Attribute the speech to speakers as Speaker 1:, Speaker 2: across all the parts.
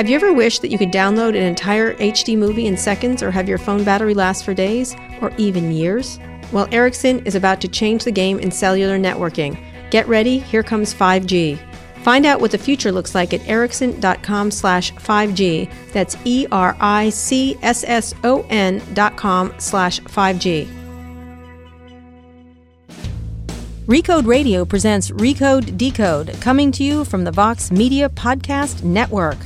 Speaker 1: Have you ever wished that you could download an entire HD movie in seconds or have your phone battery last for days or even years? Well, Ericsson is about to change the game in cellular networking. Get ready, here comes 5G. Find out what the future looks like at ericsson.com slash 5G. That's E-R-I-C-S-S-O-N dot com slash 5G. Recode Radio presents Recode Decode, coming to you from the Vox Media Podcast Network.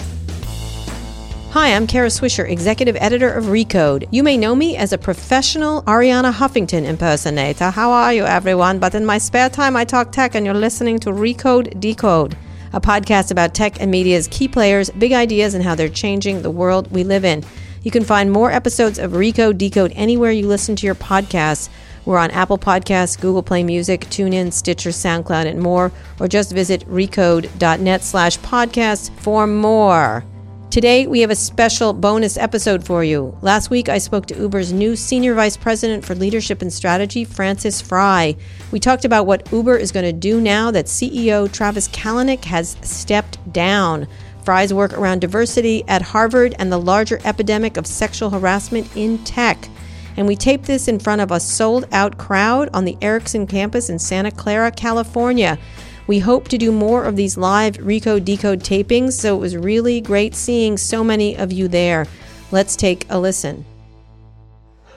Speaker 1: Hi, I'm Kara Swisher, executive editor of Recode. You may know me as a professional Arianna Huffington impersonator. How are you, everyone? But in my spare time, I talk tech, and you're listening to Recode Decode, a podcast about tech and media's key players, big ideas, and how they're changing the world we live in. You can find more episodes of Recode Decode anywhere you listen to your podcasts. We're on Apple Podcasts, Google Play Music, TuneIn, Stitcher, SoundCloud, and more. Or just visit recode.net slash podcast for more. Today, we have a special bonus episode for you. Last week, I spoke to Uber's new Senior Vice President for Leadership and Strategy, Frances Frei. We talked about what Uber is going to do now that CEO Travis Kalanick has stepped down. Frei's work around diversity at Harvard and the larger epidemic of sexual harassment in tech. And we taped this in front of a sold out crowd on the Ericsson campus in Santa Clara, California. We hope to do more of these live Recode Decode tapings, so it was really great seeing so many of you there. Let's take a listen.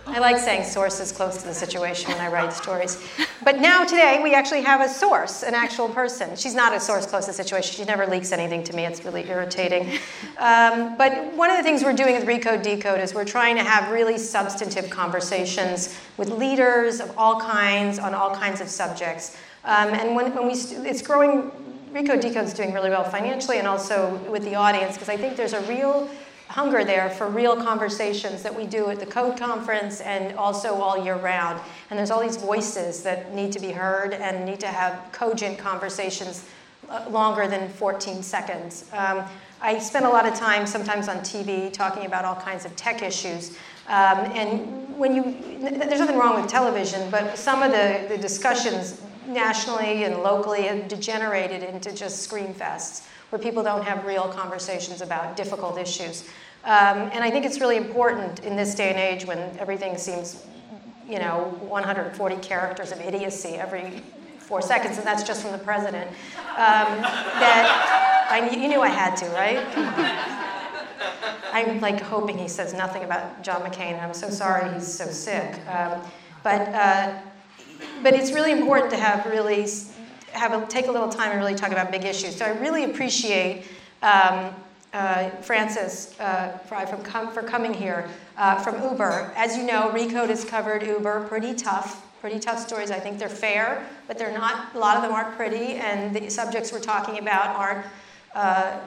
Speaker 2: I like saying sources close to the situation when I write stories. But now, today, we actually have a source, an actual person. She's not a source close to the situation. She never leaks anything to me. It's really irritating. Um, but one of the things we're doing with Recode Decode is we're trying to have really substantive conversations with leaders of all kinds on all kinds of subjects. Um, and when, when we, it's growing, Recode Decode is doing really well financially and also with the audience because I think there's a real hunger there for real conversations that we do at the Code Conference and also all year round. And there's all these voices that need to be heard and need to have cogent conversations uh, longer than 14 seconds. Um, I spend a lot of time sometimes on TV talking about all kinds of tech issues. Um, and when you, there's nothing wrong with television, but some of the, the discussions nationally and locally have degenerated into just scream fests where people don't have real conversations about difficult issues. Um, and I think it's really important in this day and age when everything seems, you know, 140 characters of idiocy every four seconds, and that's just from the president. Um, that I, you knew I had to, right? I'm like hoping he says nothing about John McCain, I'm so sorry he's so sick. Um, but uh, but it's really important to have really have a, take a little time and really talk about big issues. So I really appreciate um, uh, Frances uh, from com- for coming here uh, from Uber. As you know, Recode has covered Uber pretty tough. Pretty tough stories. I think they're fair, but they're not. A lot of them aren't pretty, and the subjects we're talking about aren't uh,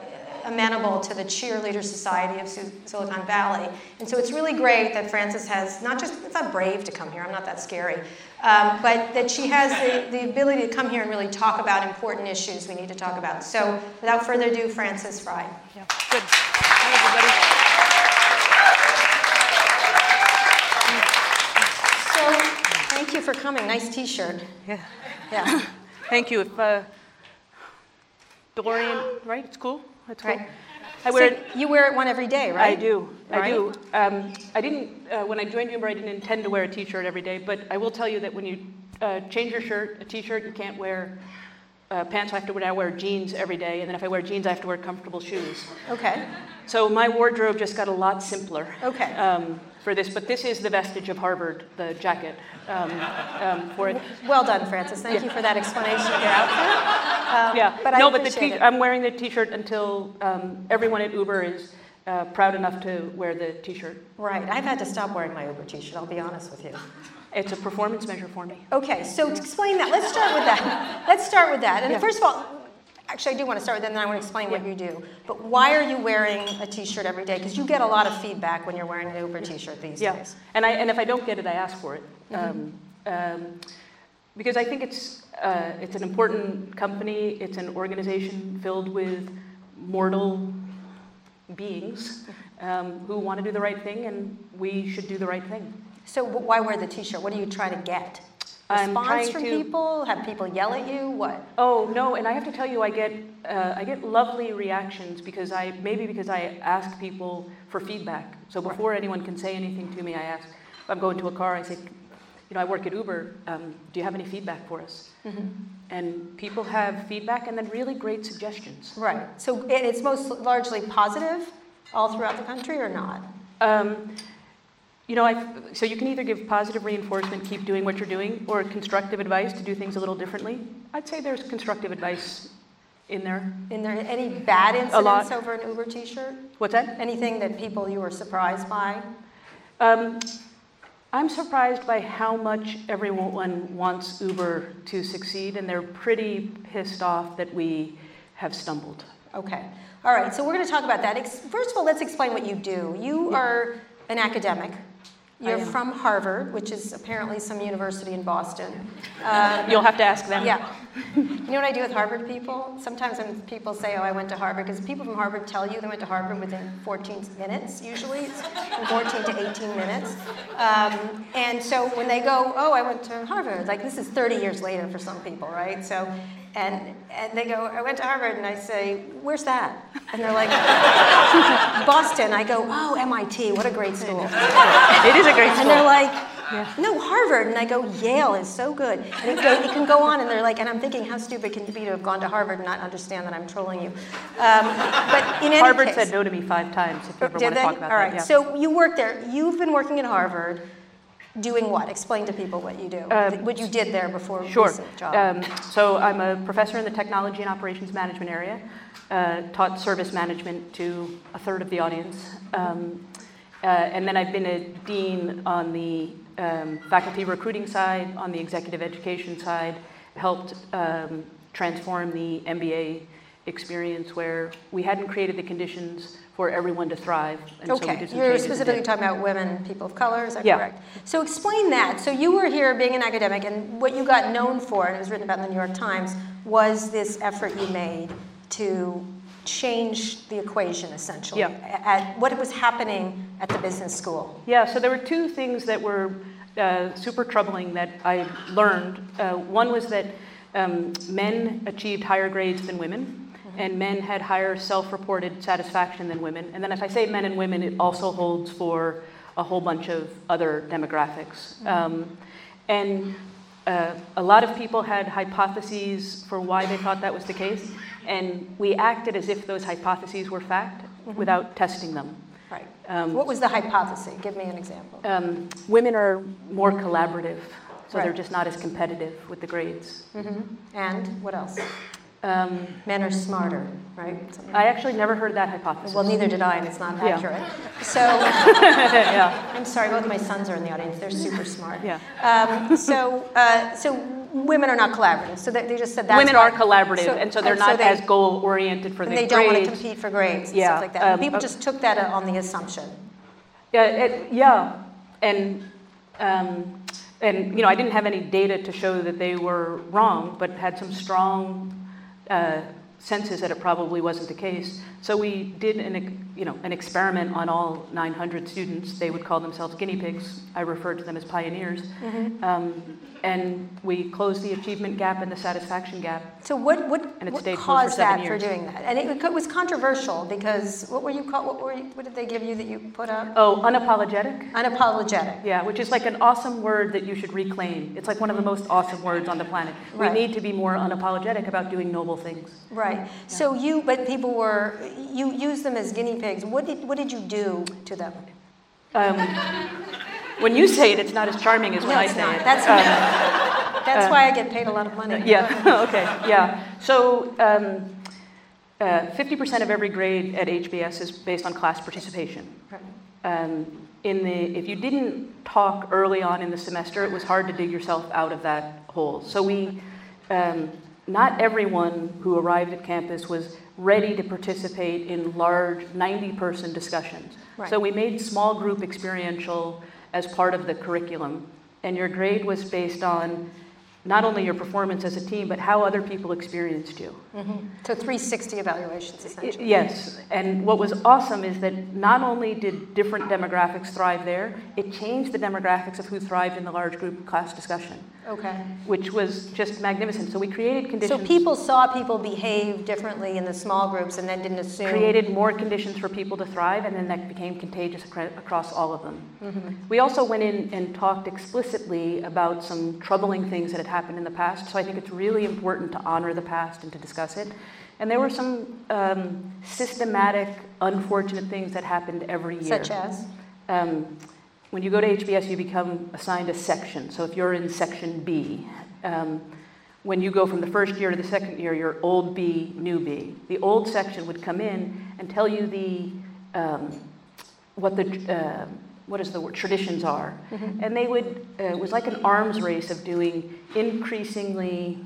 Speaker 2: amenable to the cheerleader society of Silicon Valley. And so it's really great that Frances has not just, it's not brave to come here, I'm not that scary, um, but that she has the, the ability to come here and really talk about important issues we need to talk about. So without further ado, Frances Frei.
Speaker 3: Yeah. Good. Hi, everybody.
Speaker 2: So thank you for coming. Nice t-shirt.
Speaker 3: Yeah.
Speaker 2: Yeah.
Speaker 3: Thank you. If, uh, DeLorean, right? It's cool. That's
Speaker 2: Right.
Speaker 3: cool. I wear
Speaker 2: So
Speaker 3: it.
Speaker 2: you wear it one every day, right?
Speaker 3: I do. I do. Um, I didn't, uh, when I joined Uber, I didn't intend to wear a t shirt every day, but I will tell you that when you uh, change your shirt, a t shirt, you can't wear uh, pants. I have to now wear jeans every day, and then if I wear jeans, I have to wear comfortable shoes.
Speaker 2: Okay.
Speaker 3: So my wardrobe just got a lot simpler.
Speaker 2: Okay.
Speaker 3: Um, for this, but this is the vestige of Harvard, the jacket um, um, for it.
Speaker 2: Well done, Frances. Thank you for that explanation of your outfit. Um,
Speaker 3: Yeah,
Speaker 2: but I
Speaker 3: no, but the t-
Speaker 2: it.
Speaker 3: I'm wearing the T-shirt until um, everyone at Uber is uh, proud enough to wear the T-shirt.
Speaker 2: Right. I've had to stop wearing my Uber t-shirt, I'll be honest with you.
Speaker 3: It's a performance measure for me.
Speaker 2: Okay, so to explain that. Let's start with that. Let's start with that. And
Speaker 3: Yeah.
Speaker 2: first of all, actually, I do want to start with that, and then I want to explain what you do. But why are you wearing a t-shirt every day? Because you get a lot of feedback when you're wearing an Uber t-shirt these
Speaker 3: Yeah,
Speaker 2: days.
Speaker 3: and I and if I don't get it, I ask for it.
Speaker 2: Mm-hmm.
Speaker 3: Um, um, because I think it's uh, it's an important company. It's an organization filled with mortal beings um, who want to do the right thing, and we should do the right thing.
Speaker 2: So why wear the t-shirt? What are you trying to get?
Speaker 3: I'm
Speaker 2: Response from
Speaker 3: to-
Speaker 2: people? Have people yell at you? What?
Speaker 3: Oh no, and I have to tell you, I get uh, I get lovely reactions because I maybe because I ask people for feedback. So before anyone can say anything to me, I ask. If I'm going to a car, I say, you know, I work at Uber. Um, do you have any feedback for us? Mm-hmm. And people have feedback and then really great suggestions.
Speaker 2: Right. So it's most largely positive all throughout the country or not?
Speaker 3: Um, you know, I, so you can either give positive reinforcement, keep doing what you're doing, or constructive advice to do things a little differently. I'd say there's constructive advice in there.
Speaker 2: In there, any bad incidents over an Uber T-shirt?
Speaker 3: What's that?
Speaker 2: Anything that people you were surprised by?
Speaker 3: Um, I'm surprised by how much everyone wants Uber to succeed, and they're pretty pissed off that we have stumbled.
Speaker 2: Okay. All right, so we're going to talk about that. First of all, let's explain what you do. You are an academic. You're from Harvard, which is apparently some university in Boston.
Speaker 3: Uh, You'll have to ask them.
Speaker 2: Yeah. you know what I do with Harvard people? Sometimes when people say, oh, I went to Harvard, because people from Harvard tell you they went to Harvard within 14 minutes, usually. It's from 14 to 18 minutes. Um, and so when they go, oh, I went to Harvard, like this is 30 years later for some people, right? So and, and they go, I went to Harvard, and I say, Where's that? And they're like, Boston. I go, Oh, MIT, what a great school.
Speaker 3: It is a great school.
Speaker 2: And they're like, yeah. No, Harvard. And I go, Yale is so good. And it, go, it, can go on, and they're like, and I'm thinking, how stupid can you be to have gone to Harvard and not understand that I'm trolling you? Um, but in any
Speaker 3: Harvard
Speaker 2: case,
Speaker 3: said no to me five times, if you ever want
Speaker 2: they?
Speaker 3: to talk about
Speaker 2: All right,
Speaker 3: that. Yeah.
Speaker 2: so you work there. You've been working at Harvard. Doing what? Explain to people what you do, um, what you did there before
Speaker 3: sure.
Speaker 2: recent job.
Speaker 3: Um, so I'm a professor in the technology and operations management area. Uh, taught service management to a third of the audience, um, uh, and then I've been a dean on the um, faculty recruiting side, on the executive education side. Helped um, transform the MBA experience where we hadn't created the conditions for everyone to thrive.
Speaker 2: And okay,
Speaker 3: so
Speaker 2: you're specifically talking about women, people of color, is that
Speaker 3: yeah.
Speaker 2: correct? So explain that. So you were here being an academic, and what you got known for, and it was written about in the New York Times, was this effort you made to change the equation essentially
Speaker 3: yeah.
Speaker 2: at what was happening at the business school.
Speaker 3: Yeah, so there were two things that were uh, super troubling that I learned. Uh, one was that um, men achieved higher grades than women and men had higher self reported satisfaction than women. And then, if I say men and women, it also holds for a whole bunch of other demographics. Mm-hmm. Um, and uh, a lot of people had hypotheses for why they thought that was the case, and we acted as if those hypotheses were fact mm-hmm. without testing them.
Speaker 2: Right. Um, what was the hypothesis? Give me an example.
Speaker 3: Um, women are more collaborative, so right. they're just not as competitive with the grades.
Speaker 2: Mm-hmm. And what else? Um, Men are smarter, right?
Speaker 3: I actually never heard that hypothesis.
Speaker 2: Well, neither did I, and it's not
Speaker 3: yeah.
Speaker 2: accurate. So, yeah. I'm sorry, both my sons are in the audience. They're super smart.
Speaker 3: Yeah.
Speaker 2: Um, so, uh, so women are not collaborative. So they, they just said that.
Speaker 3: Women are collaborative, so, and so they're not so they, as goal oriented for the
Speaker 2: grades.
Speaker 3: They
Speaker 2: don't want to compete for grades and
Speaker 3: yeah.
Speaker 2: stuff like that. Um, people uh, just took that on the assumption.
Speaker 3: Yeah, it, yeah, and. Um, and you know, I didn't have any data to show that they were wrong, but had some strong uh, senses that it probably wasn't the case. So we did an, you know, an experiment on all 900 students. They would call themselves guinea pigs. I referred to them as pioneers. Mm-hmm. Um, and we closed the achievement gap and the satisfaction gap.
Speaker 2: So what what, what caused for that years. for doing that? And it, it, was controversial because what were you called? What were you, what did they give you that you put up?
Speaker 3: Oh, unapologetic.
Speaker 2: Unapologetic.
Speaker 3: Yeah, which is like an awesome word that you should reclaim. It's like one of the most awesome words on the planet. Right. We need to be more unapologetic about doing noble things.
Speaker 2: Right. Yeah. So you, but people were you used them as guinea pigs. What did what did you do to them? Um,
Speaker 3: when you say it, it's not as charming as when
Speaker 2: no,
Speaker 3: I say
Speaker 2: not.
Speaker 3: it.
Speaker 2: That's, um, that's uh, why I get paid a lot of money.
Speaker 3: Yeah, okay, yeah. So um, uh, 50% of every grade at HBS is based on class participation. Right. Um, in the, if you didn't talk early on in the semester, it was hard to dig yourself out of that hole. So we, um, not everyone who arrived at campus was ready to participate in large 90 person discussions. Right. So we made small group experiential as part of the curriculum. And your grade was based on not only your performance as a team, but how other people experienced you. Mm-hmm.
Speaker 2: So 360 evaluations, essentially.
Speaker 3: Yes, and what was awesome is that not only did different demographics thrive there, it changed the demographics of who thrived in the large group class discussion,
Speaker 2: Okay.
Speaker 3: which was just magnificent. So we created conditions.
Speaker 2: So people saw people behave differently in the small groups and then didn't assume.
Speaker 3: created more conditions for people to thrive, and then that became contagious across all of them. Mm-hmm. We also went in and talked explicitly about some troubling things that had happened in the past. So I think it's really important to honor the past and to discuss it. And there were some um, systematic, unfortunate things that happened every year.
Speaker 2: Such as?
Speaker 3: Um, when you go to HBS, you become assigned a section. So if you're in section B, um, when you go from the first year to the second year, you're old B, new B. The old section would come in and tell you the um, what the uh, what is the word traditions are, and they would uh, it was like an arms race of doing increasingly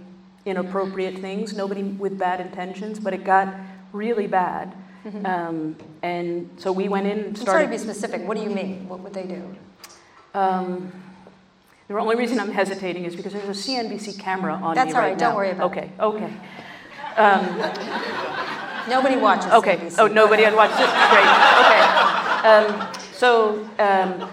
Speaker 3: inappropriate things. Nobody with bad intentions, but it got really bad. Um, and so we went in and
Speaker 2: I'm sorry to be specific. What do you mean? What would they do?
Speaker 3: Um, the only reason I'm hesitating is because there's a CNBC camera on
Speaker 2: That's
Speaker 3: me
Speaker 2: all
Speaker 3: right
Speaker 2: right, don't
Speaker 3: now.
Speaker 2: worry about it.
Speaker 3: okay, okay,
Speaker 2: Nobody watches
Speaker 3: okay.
Speaker 2: CNBC.
Speaker 3: Oh, nobody it. Great. Okay. Um, so um,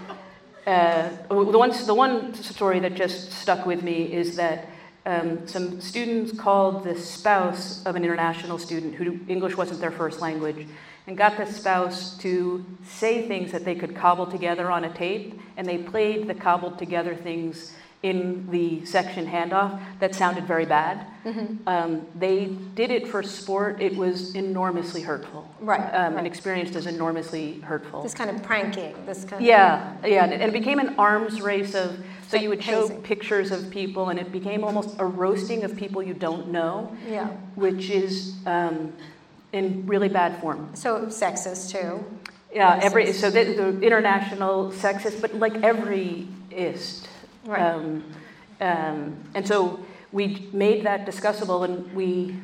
Speaker 3: uh, the one the one story that just stuck with me is that. Um, some students called the spouse of an international student who English wasn't their first language and got the spouse to say things that they could cobble together on a tape, and they played the cobbled together things in the section handoff that sounded very bad.
Speaker 2: Mm-hmm.
Speaker 3: Um, they did it for sport. It was enormously hurtful.
Speaker 2: Right,
Speaker 3: Um,
Speaker 2: right.
Speaker 3: And experienced as enormously hurtful.
Speaker 2: This kind of pranking, this kind
Speaker 3: Yeah, yeah, and it, became an arms race of, so you would show pictures of people, and it became almost a roasting of people you don't know,
Speaker 2: yeah.
Speaker 3: which is um, in really bad form.
Speaker 2: So sexist too.
Speaker 3: Yeah, every so the, the international sexist, but like every ist.
Speaker 2: Right.
Speaker 3: Um, um, and so we made that discussable, and we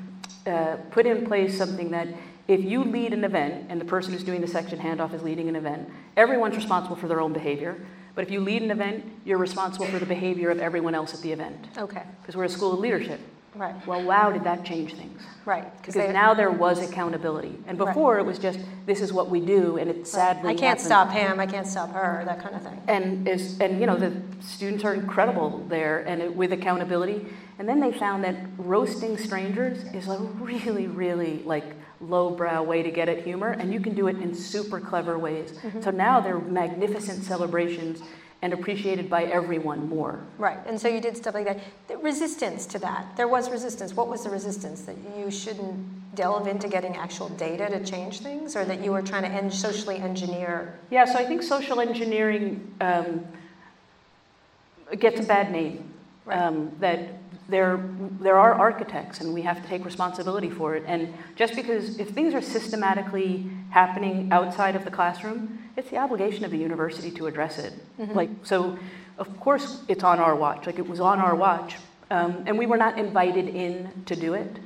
Speaker 3: uh, put in place something that if you lead an event and the person who's doing the section handoff is leading an event, everyone's responsible for their own behavior. But if you lead an event, you're responsible for the behavior of everyone else at the event,
Speaker 2: Okay,
Speaker 3: because we're a school of leadership.
Speaker 2: Right,
Speaker 3: Well, wow, did that change things?
Speaker 2: right.
Speaker 3: Because
Speaker 2: they-
Speaker 3: now there was accountability. And
Speaker 2: Right.
Speaker 3: before, it was just, this is what we do, and it sadly
Speaker 2: I can't
Speaker 3: happened.
Speaker 2: stop him, I can't stop her, that kind of thing.
Speaker 3: And is, and you know, the students are incredible there, and it, with accountability. And then they found that roasting strangers is a really, really like lowbrow way to get at humor, and you can do it in super clever ways.
Speaker 2: Mm-hmm.
Speaker 3: So now they're magnificent celebrations and appreciated by everyone more.
Speaker 2: Right, and so you did stuff like that. The resistance to that, there was resistance. What was the resistance? That you shouldn't delve into getting actual data to change things, or that you were trying to en- socially engineer?
Speaker 3: Yeah, so I think social engineering um, gets a bad name.
Speaker 2: Right.
Speaker 3: Um, that there, there are architects, and we have to take responsibility for it. And just because if things are systematically happening outside of the classroom, it's the obligation of the university to address it. Like so, of course, it's on our watch. Like it was on our watch, um, and we were not invited in to do it.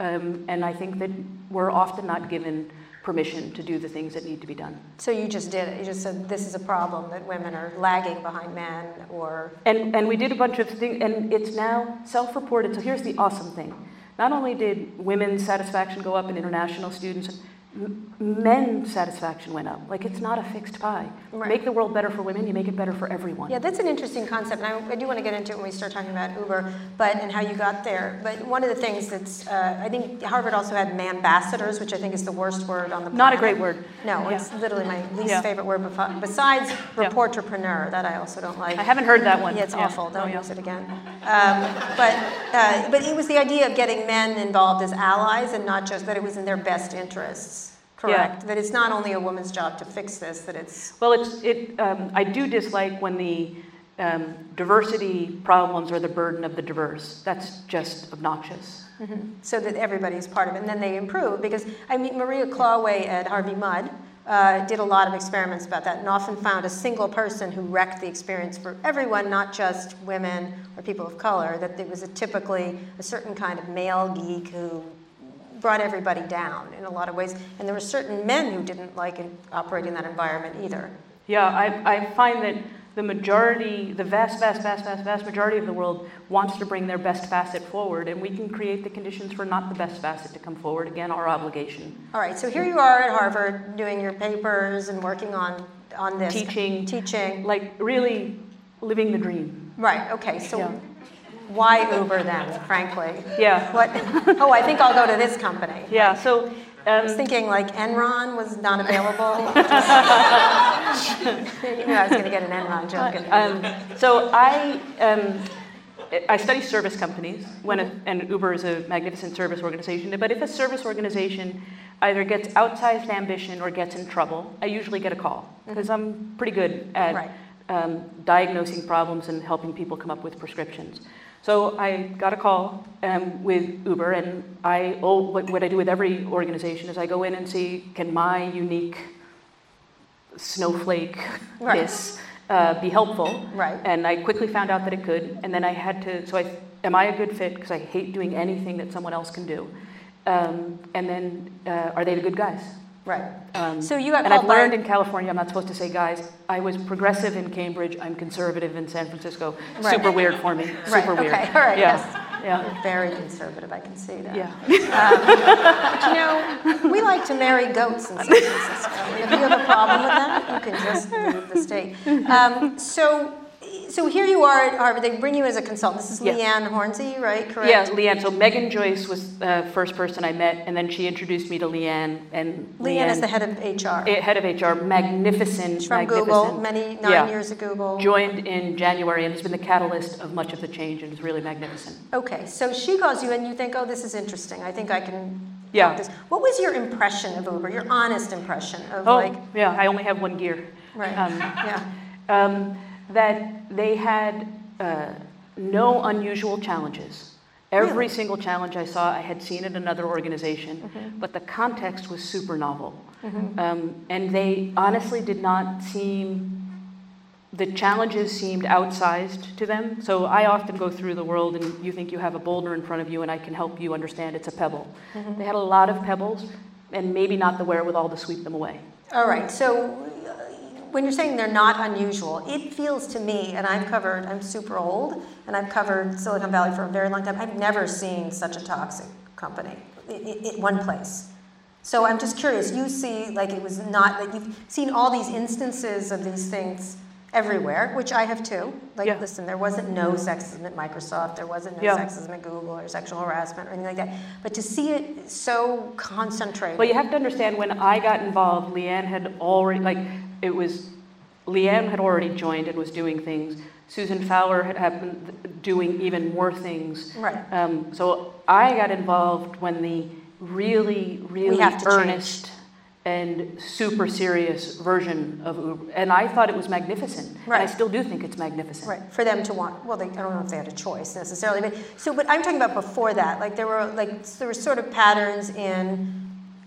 Speaker 3: Um, and I think that we're often not given permission to do the things that need to be done.
Speaker 2: So you just did it. You just said this is a problem that women are lagging behind men, or
Speaker 3: And, and we did a bunch of things, and it's now self-reported. So here's the awesome thing. Not only did women's satisfaction go up in international students, m- men's satisfaction went up. Like it's not a fixed pie.
Speaker 2: Right.
Speaker 3: Make the world better for women, you make it better for everyone.
Speaker 2: yeah, that's an interesting concept, and I, I do want to get into it when we start talking about Uber, but and how you got there. But one of the things that's, uh, I think Harvard also had man ambassadors, which I think is the worst word on the planet.
Speaker 3: Not a great word.
Speaker 2: No,
Speaker 3: Yeah.
Speaker 2: it's literally my least
Speaker 3: Yeah.
Speaker 2: favorite word befi- besides
Speaker 3: Yeah.
Speaker 2: reporterpreneur. That I also don't like.
Speaker 3: I haven't heard that one.
Speaker 2: Yeah, it's awful. Don't
Speaker 3: Oh, yeah.
Speaker 2: use it again. Um, but uh, but it was the idea of getting men involved as allies and not just that it was in their best interests. Correct. That it's not only a woman's job to fix this. That it's
Speaker 3: Well, it's, it, um, I do dislike when the um, diversity problems are the burden of the diverse. That's just obnoxious.
Speaker 2: so that everybody's part of it, and then they improve. Because I mean, Maria Klawe at Harvey Mudd uh, did a lot of experiments about that, and often found a single person who wrecked the experience for everyone, not just women or people of color. That it was a typically a certain kind of male geek who brought everybody down in a lot of ways, and there were certain men who didn't like operate in that environment either.
Speaker 3: Yeah, I, I find that the majority, the vast, vast, vast, vast, vast majority of the world wants to bring their best facet forward, and we can create the conditions for not the best facet to come forward. Again, our obligation.
Speaker 2: All right, so here you are at Harvard doing your papers and working on, on this.
Speaker 3: Teaching.
Speaker 2: Teaching.
Speaker 3: Like, really living the dream.
Speaker 2: Right, okay, so
Speaker 3: Yeah.
Speaker 2: Why Uber then, frankly?
Speaker 3: Yeah.
Speaker 2: What, oh, I think I'll go to this company.
Speaker 3: Yeah, so.
Speaker 2: I was
Speaker 3: Um,
Speaker 2: thinking like Enron was not available. you knew I was going to get an Enron joke.
Speaker 3: Um, so I, um, I study service companies, when a, and Uber is a magnificent service organization. But if a service organization either gets outsized ambition or gets in trouble, I usually get a call because I'm pretty good at
Speaker 2: Right.
Speaker 3: um, diagnosing problems and helping people come up with prescriptions. So I got a call um, with Uber, and I oh, what, what I do with every organization is I go in and see can my unique snowflake
Speaker 2: Right.
Speaker 3: this uh, be helpful.
Speaker 2: Right.
Speaker 3: And I quickly found out that it could, and then I had to. So I, am I a good fit? Because I hate doing anything that someone else can do. Um, and then, uh, are they the good guys?
Speaker 2: Right.
Speaker 3: Um,
Speaker 2: So you got
Speaker 3: and I've
Speaker 2: by-
Speaker 3: learned in California, I'm not supposed to say guys. I was progressive in Cambridge. I'm conservative in San Francisco.
Speaker 2: Right.
Speaker 3: Super weird for me.
Speaker 2: Right,
Speaker 3: Super weird.
Speaker 2: okay, all right,
Speaker 3: Yeah.
Speaker 2: yes.
Speaker 3: Yeah.
Speaker 2: You're very conservative, I can see that.
Speaker 3: Yeah.
Speaker 2: But you know, we like to marry goats in San Francisco. If you have a problem with that, you can just leave the state. Um, so, so here you are at Harvard. They bring you as a consultant. This is
Speaker 3: Yeah.
Speaker 2: Liane Hornsey, right? Correct.
Speaker 3: Yeah, Liane. So Meghan Joyce was the first person I met, and then she introduced me to Liane. And
Speaker 2: Liane is the head of HR.
Speaker 3: eh, head of HR, magnificent,
Speaker 2: She's from
Speaker 3: magnificent.
Speaker 2: Google, many nine
Speaker 3: Yeah.
Speaker 2: years at Google.
Speaker 3: Joined in January and has been the catalyst of much of the change, and is really magnificent.
Speaker 2: Okay, so she calls you and you think, oh, this is interesting. I think I can.
Speaker 3: Yeah.
Speaker 2: This. What was your impression of Uber? Your honest impression of
Speaker 3: Oh,
Speaker 2: like,
Speaker 3: yeah. I only have one gear.
Speaker 2: right?
Speaker 3: Um,
Speaker 2: yeah.
Speaker 3: um, that they had uh, no unusual challenges. Every
Speaker 2: Really?
Speaker 3: single challenge I saw, I had seen in another organization,
Speaker 2: Mm-hmm.
Speaker 3: but the context was super novel. Um, and they honestly did not seem, the challenges seemed outsized to them. So I often go through the world and you think you have a boulder in front of you and I can help you understand it's a pebble.
Speaker 2: Mm-hmm.
Speaker 3: They had a lot of pebbles and maybe not the wherewithal to sweep them away.
Speaker 2: All right, so when you're saying they're not unusual, it feels to me, and I've covered, I'm super old, and I've covered Silicon Valley for a very long time, I've never seen such a toxic company in one place. So I'm just curious, you see, like it was not, like you've seen all these instances of these things everywhere, which I have too. Like,
Speaker 3: Yeah.
Speaker 2: listen, there wasn't no sexism at Microsoft, there wasn't no
Speaker 3: Yeah.
Speaker 2: sexism at Google or sexual harassment or anything like that. But to see it so concentrated.
Speaker 3: Well, you have to understand when I got involved, Liane had already, like, it was, Liane had already joined and was doing things. Susan Fowler had been doing even more things.
Speaker 2: Right.
Speaker 3: Um, so I got involved when the really, really
Speaker 2: to change.
Speaker 3: earnest and super serious version of Uber, and I thought it was magnificent. And I still do think it's magnificent.
Speaker 2: Right, for them to want, well, they, I don't know if they had a choice necessarily, but, so, but I'm talking about before that, like, there were, like, there were sort of patterns in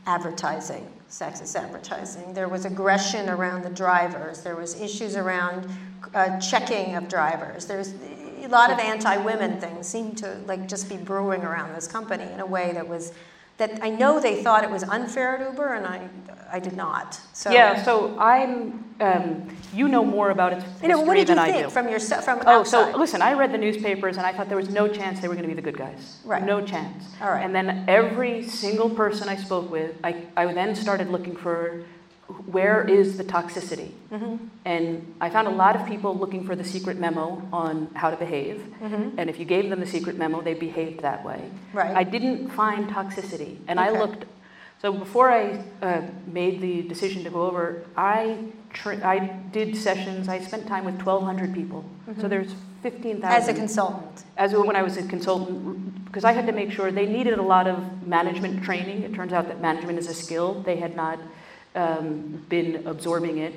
Speaker 2: advertising, sexist advertising. There was aggression around the drivers, there was issues around uh, checking of drivers. There's a lot of anti-women things seem to, like, just be brewing around this company in a way that was, that I know they thought it was unfair at Uber, and I, I did not, so.
Speaker 3: Yeah, so I'm, um, you know more about its
Speaker 2: You know, what did you
Speaker 3: than I
Speaker 2: think
Speaker 3: do.
Speaker 2: from your, from
Speaker 3: Oh,
Speaker 2: outside?
Speaker 3: so listen, I read the newspapers and I thought there was no chance they were going to be the good guys.
Speaker 2: Right.
Speaker 3: No chance.
Speaker 2: All right.
Speaker 3: And then every single person I spoke with, I, I then started looking for where is the toxicity?
Speaker 2: Mm-hmm.
Speaker 3: And I found a lot of people looking for the secret memo on how to behave. And if you gave them the secret memo, they behaved that way.
Speaker 2: Mm-hmm. Right.
Speaker 3: I didn't find toxicity. And I looked, so before I uh, made the decision to go over, I, tra- I did sessions, I spent time with 1,200 people. So there's 15,000.
Speaker 2: Mm-hmm. As a consultant?
Speaker 3: As when I was a consultant, because I had to make sure they needed a lot of management training. It turns out that management is a skill. They had not um, been absorbing it.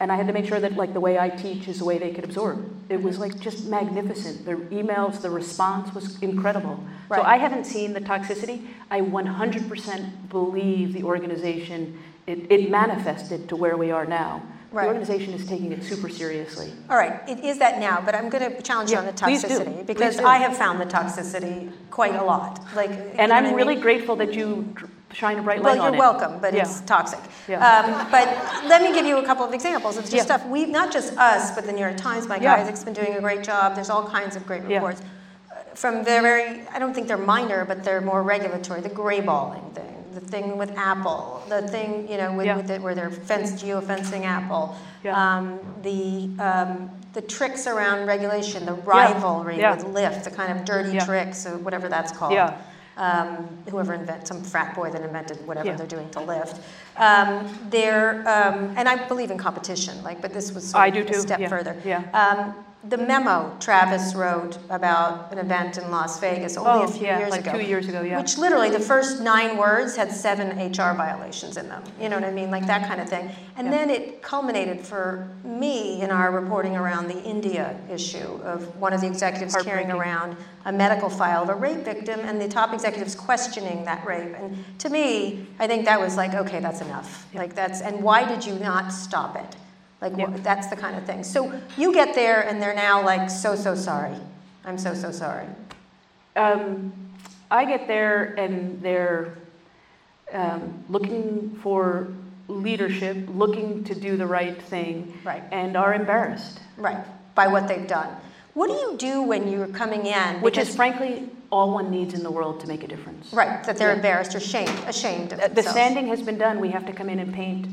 Speaker 3: And I had to make sure that like the way I teach is the way they could absorb. It was like just magnificent. The emails, the response was incredible.
Speaker 2: Right.
Speaker 3: So I haven't seen the toxicity. I 100% believe the organization, it, it manifested to where we are now.
Speaker 2: Right.
Speaker 3: The organization is taking it super seriously.
Speaker 2: All right, it is that now, but I'm going to challenge you on the toxicity because. I have found the toxicity quite a lot. Like,
Speaker 3: And I'm
Speaker 2: mean?
Speaker 3: really grateful that you shine a bright light
Speaker 2: well,
Speaker 3: on
Speaker 2: you're welcome, but
Speaker 3: Yeah.
Speaker 2: it's toxic.
Speaker 3: Yeah.
Speaker 2: Um, but let me give you a couple of examples of just
Speaker 3: Yeah.
Speaker 2: stuff we, not just us, but the New York Times. Mike
Speaker 3: Yeah.
Speaker 2: Isaac's been doing a great job. There's all kinds of great reports. Uh, From their very, I don't think they're minor, but they're more regulatory. The grayballing thing, the thing with Apple, the thing you know with, with it where they're fence geofencing Apple, um, the um, the tricks around regulation, the rivalry with Lyft, the kind of dirty tricks, or whatever that's called
Speaker 3: Yeah.
Speaker 2: Um, whoever invented, some frat boy that invented whatever
Speaker 3: Yeah.
Speaker 2: they're doing to Lyft. Um, they're, um, and I believe in competition, like, but this was sort
Speaker 3: I
Speaker 2: of
Speaker 3: do
Speaker 2: a
Speaker 3: too,
Speaker 2: step
Speaker 3: yeah,
Speaker 2: further.
Speaker 3: yeah.
Speaker 2: The memo Travis wrote about an event in Las Vegas only
Speaker 3: Oh,
Speaker 2: a few
Speaker 3: yeah,
Speaker 2: years
Speaker 3: like
Speaker 2: ago.
Speaker 3: two years ago, yeah.
Speaker 2: Which literally, the first nine words had seven HR violations in them. You know what I mean? Like that kind of thing. And
Speaker 3: Yeah.
Speaker 2: then it culminated for me in our reporting around the India issue of one of the executives carrying around a medical file of a rape victim and the top executives questioning that rape. And to me, I think that was like, okay, that's enough. Like that's, and why did you not stop it? Like
Speaker 3: Yeah.
Speaker 2: that's the kind of thing. So you get there and they're now like, so, so sorry. I'm so, so sorry.
Speaker 3: Um, I get there and they're um, looking for leadership, looking to do the right thing,
Speaker 2: Right.
Speaker 3: and are embarrassed.
Speaker 2: Right, by what they've done. What do you do when you're coming in?
Speaker 3: Which is frankly all one needs in the world to make a difference.
Speaker 2: Right, that they're
Speaker 3: Yeah.
Speaker 2: embarrassed or shamed, ashamed of
Speaker 3: Uh, The
Speaker 2: themselves.
Speaker 3: sanding has been done. We have to come in and paint.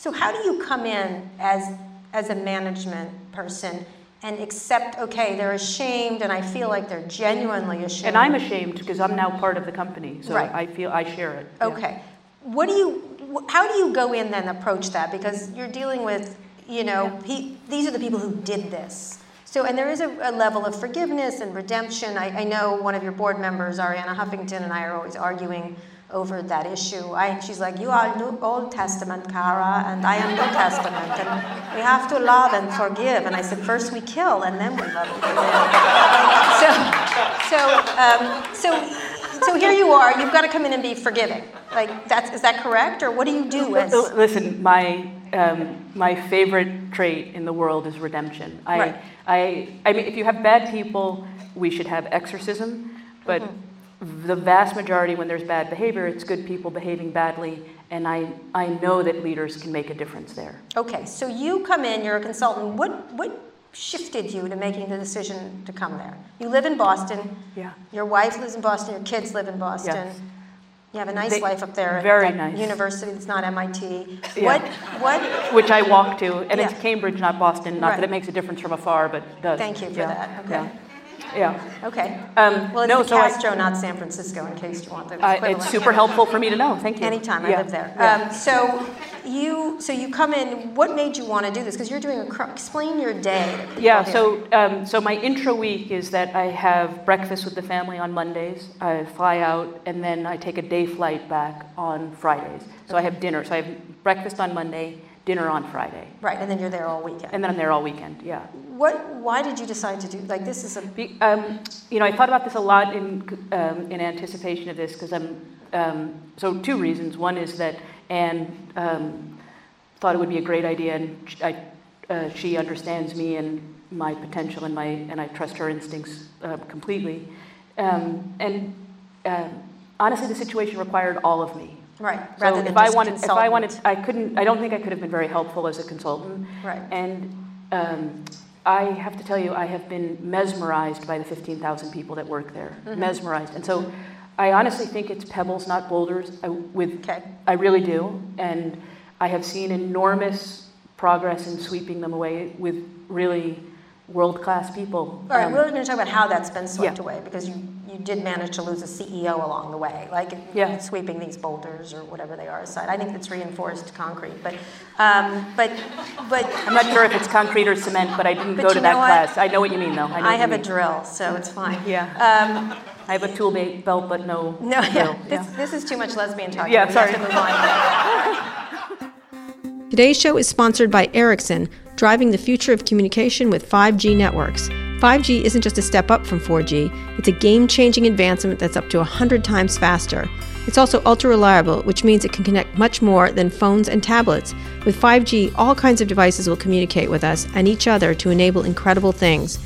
Speaker 2: So how do you come in as, as a management person and accept, okay, they're ashamed and I feel like they're genuinely ashamed?
Speaker 3: And I'm ashamed because I'm now part of the company, so
Speaker 2: Right.
Speaker 3: I feel I share it. yeah.
Speaker 2: Okay. What do you, how do you go in then approach that? Because you're dealing with, you know, pe- these are the people who did this. So, and there is a, a level of forgiveness and redemption. I, I know one of your board members, Arianna Huffington, and I are always arguing over that issue. I, she's like, you are New Old Testament, Kara, and I am New Testament, and we have to love and forgive. And I said, first we kill, and then we love and forgive. so, so, um, so, so here you are. You've got to come in and be forgiving. Like that's is that correct, or what do you do as?
Speaker 3: Listen, my um, my favorite trait in the world is redemption. I,
Speaker 2: Right.
Speaker 3: I, I mean, if you have bad people, we should have exorcism. But
Speaker 2: Mm-hmm.
Speaker 3: The vast majority, when there's bad behavior, it's good people behaving badly, and I, I know that leaders can make a difference there.
Speaker 2: Okay, so you come in. You're a consultant. What what shifted you to making the decision to come there? You live in Boston.
Speaker 3: Yeah.
Speaker 2: Your wife lives in Boston. Your kids live in Boston.
Speaker 3: Yes.
Speaker 2: You have a nice
Speaker 3: They-
Speaker 2: life up there
Speaker 3: very nice.
Speaker 2: university that's not MIT.
Speaker 3: Yeah.
Speaker 2: What what?
Speaker 3: Which I walk to, and it's Cambridge, not Boston. Not
Speaker 2: Right.
Speaker 3: that it makes a difference from afar, but it does.
Speaker 2: Thank you for
Speaker 3: Yeah,
Speaker 2: that. Okay.
Speaker 3: Yeah. Yeah.
Speaker 2: Okay.
Speaker 3: Um,
Speaker 2: Well, it's
Speaker 3: no,
Speaker 2: the
Speaker 3: so I-
Speaker 2: Castro, not San Francisco, in case you want the
Speaker 3: I- it's super helpful for me to know. Thank you.
Speaker 2: Anytime, I live there.
Speaker 3: Yeah.
Speaker 2: Um, so you, so you come in. What made you want to do this? Because you're doing a. Explain your day.
Speaker 3: Yeah, so, um, so my intro week is that I have breakfast with the family on Mondays. I fly out, and then I take a day flight back on Fridays. So I have dinner. So I have breakfast on Monday, dinner on Friday,
Speaker 2: Right, and then you're there all weekend.
Speaker 3: and then I'm there all weekend. Yeah.
Speaker 2: What? Why did you decide to do like this? Is a
Speaker 3: Be, um, you know, I thought about this a lot in um, in anticipation of this because I'm. Um, so two reasons. One is that Anne um, thought it would be a great idea, and I, uh, she understands me and my potential, and my and I trust her instincts uh, completely. Um, and um, honestly, the situation required all of me.
Speaker 2: Right.
Speaker 3: So
Speaker 2: rather than
Speaker 3: if I
Speaker 2: just
Speaker 3: wanted, if I wanted. I couldn't. I don't think I could have been very helpful as a consultant.
Speaker 2: Right.
Speaker 3: And um, I have to tell you, I have been mesmerized by the 15,000 people that work there.
Speaker 2: Mm-hmm.
Speaker 3: Mesmerized. And so I honestly think it's pebbles, not boulders. I, with,
Speaker 2: Okay.
Speaker 3: I really do. And I have seen enormous progress in sweeping them away with really world class people.
Speaker 2: All right,
Speaker 3: Um,
Speaker 2: we're going to talk about how that's been swept
Speaker 3: Yeah.
Speaker 2: away because you, you did manage to lose a CEO along the way, like
Speaker 3: Yeah.
Speaker 2: sweeping these boulders or whatever they are aside. I think it's reinforced concrete, but um, but but
Speaker 3: I'm not sure if it's concrete or cement, but I didn't
Speaker 2: But
Speaker 3: go to that
Speaker 2: know what?
Speaker 3: class. I know what you mean, though. I, know
Speaker 2: I have
Speaker 3: you
Speaker 2: a drill, so it's fine.
Speaker 3: Yeah.
Speaker 2: Um,
Speaker 3: I have a tool belt, but no.
Speaker 2: no, yeah,
Speaker 3: drill.
Speaker 2: this, this is too much lesbian talk.
Speaker 3: Yeah,
Speaker 2: we
Speaker 3: sorry.
Speaker 2: Have to move on.
Speaker 1: Today's show is sponsored by Ericsson, driving the future of communication with 5G networks. 5G isn't just a step up from 4G, it's a game changing advancement that's up to 100 times faster. It's also ultra reliable, which means it can connect much more than phones and tablets. With 5G, all kinds of devices will communicate with us and each other to enable incredible things.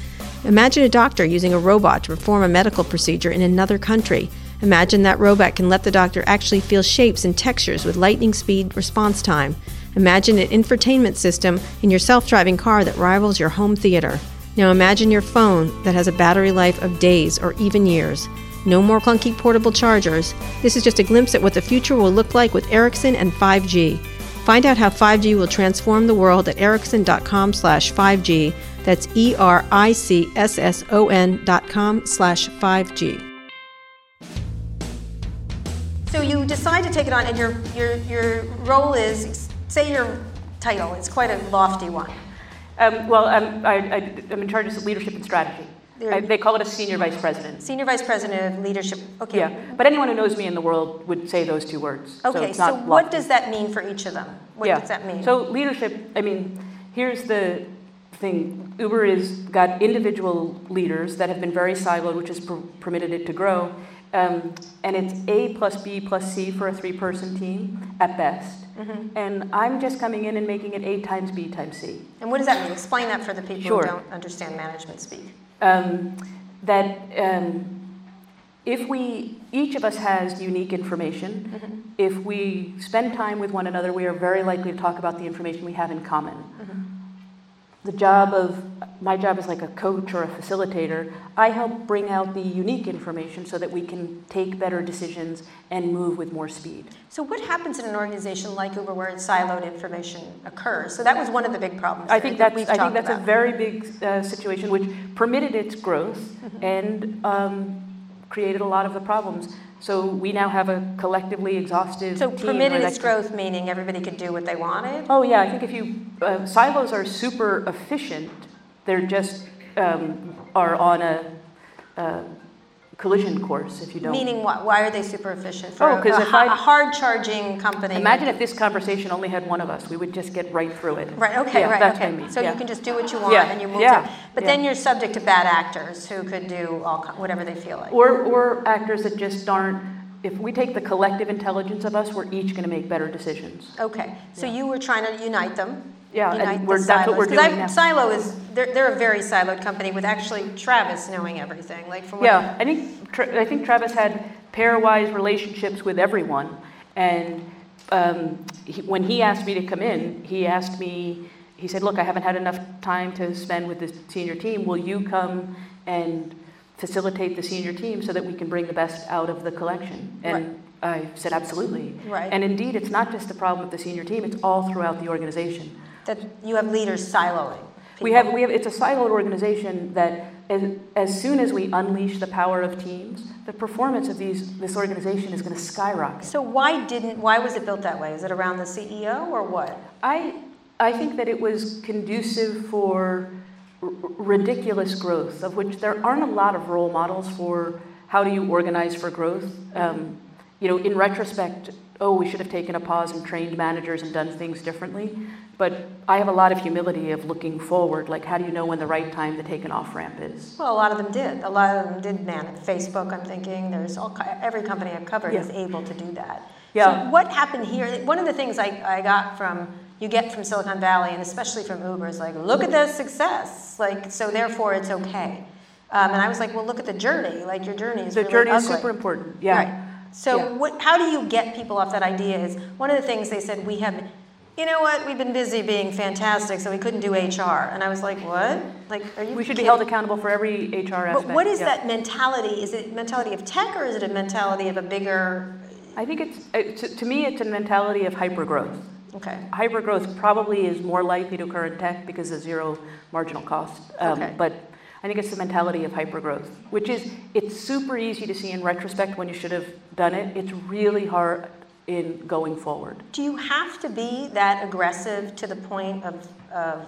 Speaker 1: Imagine a doctor using a robot to perform a medical procedure in another country. Imagine that robot can let the doctor actually feel shapes and textures with lightning speed response time. Imagine an infotainment system in your self driving car that rivals your home theater. Now imagine your phone that has a battery life of days or even years. No more clunky portable chargers. This is just a glimpse at what the future will look like with Ericsson and 5G. Find out how 5G will transform the world at ericsson.com slash 5G. That's E-R-I-C-S-S-O-N dot com slash 5G.
Speaker 2: So you decide to take it on, and your, your, your role is, say your title, it's quite a lofty one.
Speaker 3: Um, well, um, I, I, I'm in charge of leadership and strategy. I, they call it a senior vice president.
Speaker 2: Senior Vice President of Leadership, okay.
Speaker 3: Yeah, but anyone who knows me in the world would say those two words.
Speaker 2: Okay,
Speaker 3: it's
Speaker 2: so what does that mean for each of them? What
Speaker 3: yeah.
Speaker 2: does that mean?
Speaker 3: So leadership, I mean, here's the thing. Uber has got individual leaders that have been very siloed, which has per- permitted it to grow. Um, and it's A plus B plus C for a three-person team at best.
Speaker 2: Mm-hmm.
Speaker 3: And I'm just coming in and making it A times B times C.
Speaker 2: And what does that mean? Explain that for the people
Speaker 3: Sure.
Speaker 2: who don't understand management speak.
Speaker 3: um, that um, if we, each of us has unique information,
Speaker 2: Mm-hmm.
Speaker 3: if we spend time with one another, we are very likely to talk about the information we have in common.
Speaker 2: Mm-hmm.
Speaker 3: The job of, my job is like a coach or a facilitator. I help bring out the unique information so that we can take better decisions and move with more speed.
Speaker 2: So what happens in an organization like Uber where siloed information occurs? So that was one of the big problems
Speaker 3: I think
Speaker 2: that
Speaker 3: that's, I think that's a very big uh, situation which permitted its growth
Speaker 2: Mm-hmm.
Speaker 3: and um, created a lot of the problems. So we now have a collectively exhaustive
Speaker 2: So permitted
Speaker 3: where
Speaker 2: its
Speaker 3: that-
Speaker 2: growth, meaning everybody could do what they wanted?
Speaker 3: Oh yeah, I think if you uh, silos are super efficient, they're just um, are on a, uh collision course if you don't.
Speaker 2: Meaning what? Why are they super efficient? For
Speaker 3: Oh, 'cause
Speaker 2: a,
Speaker 3: if
Speaker 2: a,
Speaker 3: I-
Speaker 2: a hard charging company.
Speaker 3: Imagine if this conversation only had one of us, we would just get right through it.
Speaker 2: Right, okay,
Speaker 3: Yeah,
Speaker 2: right,
Speaker 3: that's
Speaker 2: okay.
Speaker 3: what I mean,
Speaker 2: So
Speaker 3: yeah.
Speaker 2: you can just do what you want
Speaker 3: Yeah,
Speaker 2: and you move
Speaker 3: yeah,
Speaker 2: on. But then you're subject to bad actors who could do all, whatever they feel like.
Speaker 3: Or, or actors that just aren't, if we take the collective intelligence of us, we're each going to make better decisions.
Speaker 2: Okay, so you were trying to unite them?
Speaker 3: Yeah, and
Speaker 2: unite the
Speaker 3: we're- that's what we're doing
Speaker 2: I-
Speaker 3: now.
Speaker 2: Silo is, they're, they're a very siloed company with actually Travis knowing everything, like from what.
Speaker 3: Yeah, I think, Tra- I think Travis had pairwise relationships with everyone. And um, he, when he asked me to come in, he asked me, he said, look, I haven't had enough time to spend with the senior team. Will you come and facilitate the senior team so that we can bring the best out of the collection? And I said, absolutely.
Speaker 2: Right.
Speaker 3: And indeed, it's not just the problem with the senior team, it's all throughout the organization.
Speaker 2: That you have leaders siloing.
Speaker 3: We have, we have, it's a siloed organization that as, as soon as we unleash the power of teams, the performance of these, this organization is going to skyrocket.
Speaker 2: So why didn't, why was it built that way? Is it around the CEO or what?
Speaker 3: I, I think that it was conducive for r- ridiculous growth, of which there aren't a lot of role models for how do you organize for growth. Um, you know, in retrospect, oh, we should have taken a pause and trained managers and done things differently. But I have a lot of humility of looking forward, like how do you know when the right time to take an off ramp is?
Speaker 2: Well, a lot of them did. A lot of them did man it. Facebook, I'm thinking, there's all, every company I've covered
Speaker 3: Yeah.
Speaker 2: is able to do that.
Speaker 3: Yeah.
Speaker 2: So what happened here, one of the things I, I got from, you get from Silicon Valley and especially from Uber is like, look at the success. Like, so therefore it's okay. Um, and I was like, well, look at the journey. Like your journey is
Speaker 3: The
Speaker 2: really
Speaker 3: journey is super important. Yeah.
Speaker 2: Right. So
Speaker 3: Yeah.
Speaker 2: what, how do you get people off that idea is, one of the things they said, we have, you know what, we've been busy being fantastic, so we couldn't do HR. And I was like, what? Like, are you
Speaker 3: We should be held accountable for every HR aspect.
Speaker 2: But what is
Speaker 3: yeah.
Speaker 2: that mentality? Is it mentality of tech or is it a mentality of a bigger,
Speaker 3: I think it's, it, to, to me, it's a mentality of hypergrowth.
Speaker 2: Okay.
Speaker 3: Hypergrowth probably is more likely to occur in tech because of zero marginal cost. Um,
Speaker 2: Okay.
Speaker 3: But I think it's the mentality of hypergrowth, which is, it's super easy to see in retrospect when you should have done it. It's really hard in going forward.
Speaker 2: Do you have to be that aggressive to the point of, of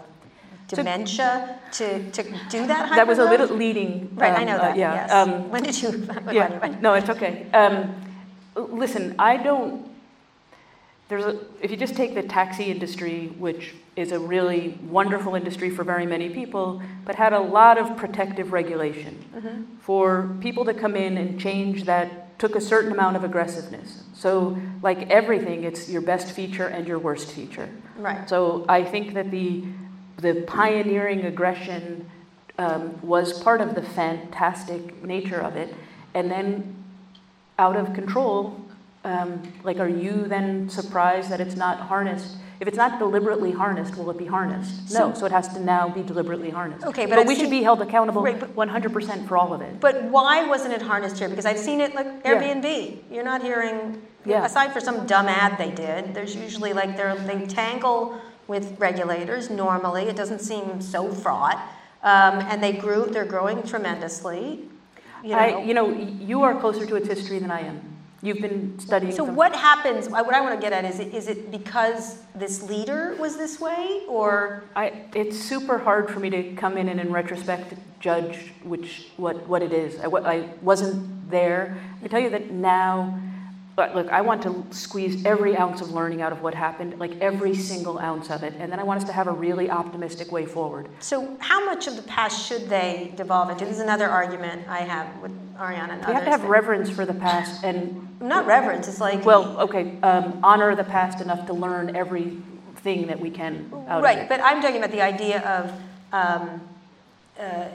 Speaker 2: dementia to, to do that
Speaker 3: That was a little leading.
Speaker 2: Right, I
Speaker 3: um,
Speaker 2: know
Speaker 3: uh,
Speaker 2: that,
Speaker 3: yeah.
Speaker 2: yes.
Speaker 3: Um,
Speaker 2: When did you,
Speaker 3: Yeah,
Speaker 2: anyway.
Speaker 3: no, it's okay. Um, listen, I don't. There's a, if you just take the taxi industry, which is a really wonderful industry for very many people, but had a lot of protective regulation
Speaker 2: Mm-hmm.
Speaker 3: for people to come in and change that took a certain amount of aggressiveness. So, like everything, it's your best feature and your worst feature.
Speaker 2: Right.
Speaker 3: So I think that the the pioneering aggression um, was part of the fantastic nature of it, and then out of control, um, like, are you then surprised that it's not harnessed? If it's not deliberately harnessed, will it be harnessed? No, so it has to now be deliberately harnessed.
Speaker 2: Okay, but
Speaker 3: but we should be held accountable
Speaker 2: Right, but-
Speaker 3: 100% for all of it.
Speaker 2: But why wasn't it harnessed here? Because I've seen it like Airbnb. You're not hearing,
Speaker 3: Yeah.
Speaker 2: aside for some dumb ad they did, there's usually like they're, they tangle with regulators normally. It doesn't seem so fraught. Um, and they grew, they're growing tremendously. You know.
Speaker 3: I, you know, you are closer to its history than I am. You've been studying.
Speaker 2: so
Speaker 3: them.
Speaker 2: what happens, uh, what I want to get at is, it, is it because this leader was this way or?
Speaker 3: I, it's super hard for me to come in and in retrospect judge which what, what it is. I, I wasn't there. I can tell you that now. But look, I want to squeeze every ounce of learning out of what happened, like every single ounce of it, and then I want us to have a really optimistic way forward.
Speaker 2: So how much of the past should they devolve into? This is another argument I have with Arianna and
Speaker 3: We have to have reverence for the past, and
Speaker 2: Not reverence, it's like.
Speaker 3: well, okay, um, honor the past enough to learn everything that we can out of
Speaker 2: Right, but I'm talking about the idea of, um, uh,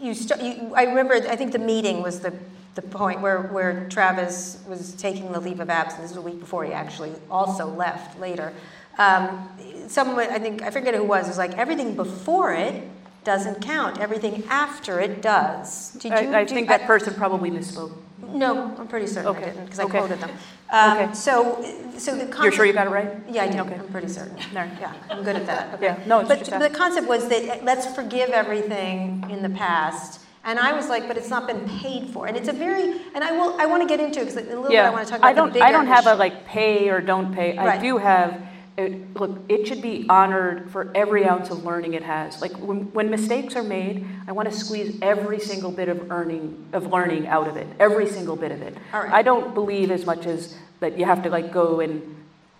Speaker 2: you, st- you, I remember, I think the meeting was the, the point where, where Travis was taking the leave of absence. This was a week before he actually also left later. Um, someone, I think, I forget who it was, was like, everything before it doesn't count, everything after it does. Did you?
Speaker 3: I, I think that person probably misspoke.
Speaker 2: No, I'm pretty certain I didn't, because I
Speaker 3: okay.
Speaker 2: quoted them. Um,
Speaker 3: Okay.
Speaker 2: So, so the concept.
Speaker 3: You're sure you got it right?
Speaker 2: Yeah, I do.
Speaker 3: Okay.
Speaker 2: I'm pretty certain.
Speaker 3: There.
Speaker 2: Yeah, I'm good at that. Okay.
Speaker 3: Yeah, no, it's
Speaker 2: But
Speaker 3: just
Speaker 2: the concept was that uh, let's forgive everything in the past. And I was like, but it's not been paid for. And it's a very, and I will, I want to get into it because a little bit I want to talk about
Speaker 3: I don't, I don't have a like pay or don't pay. I do have, it, look, it should be honored for every ounce of learning it has. Like when, when mistakes are made, I want to squeeze every single bit of earning, of learning out of it, every single bit of it.
Speaker 2: All right.
Speaker 3: I don't believe as much as that you have to like go and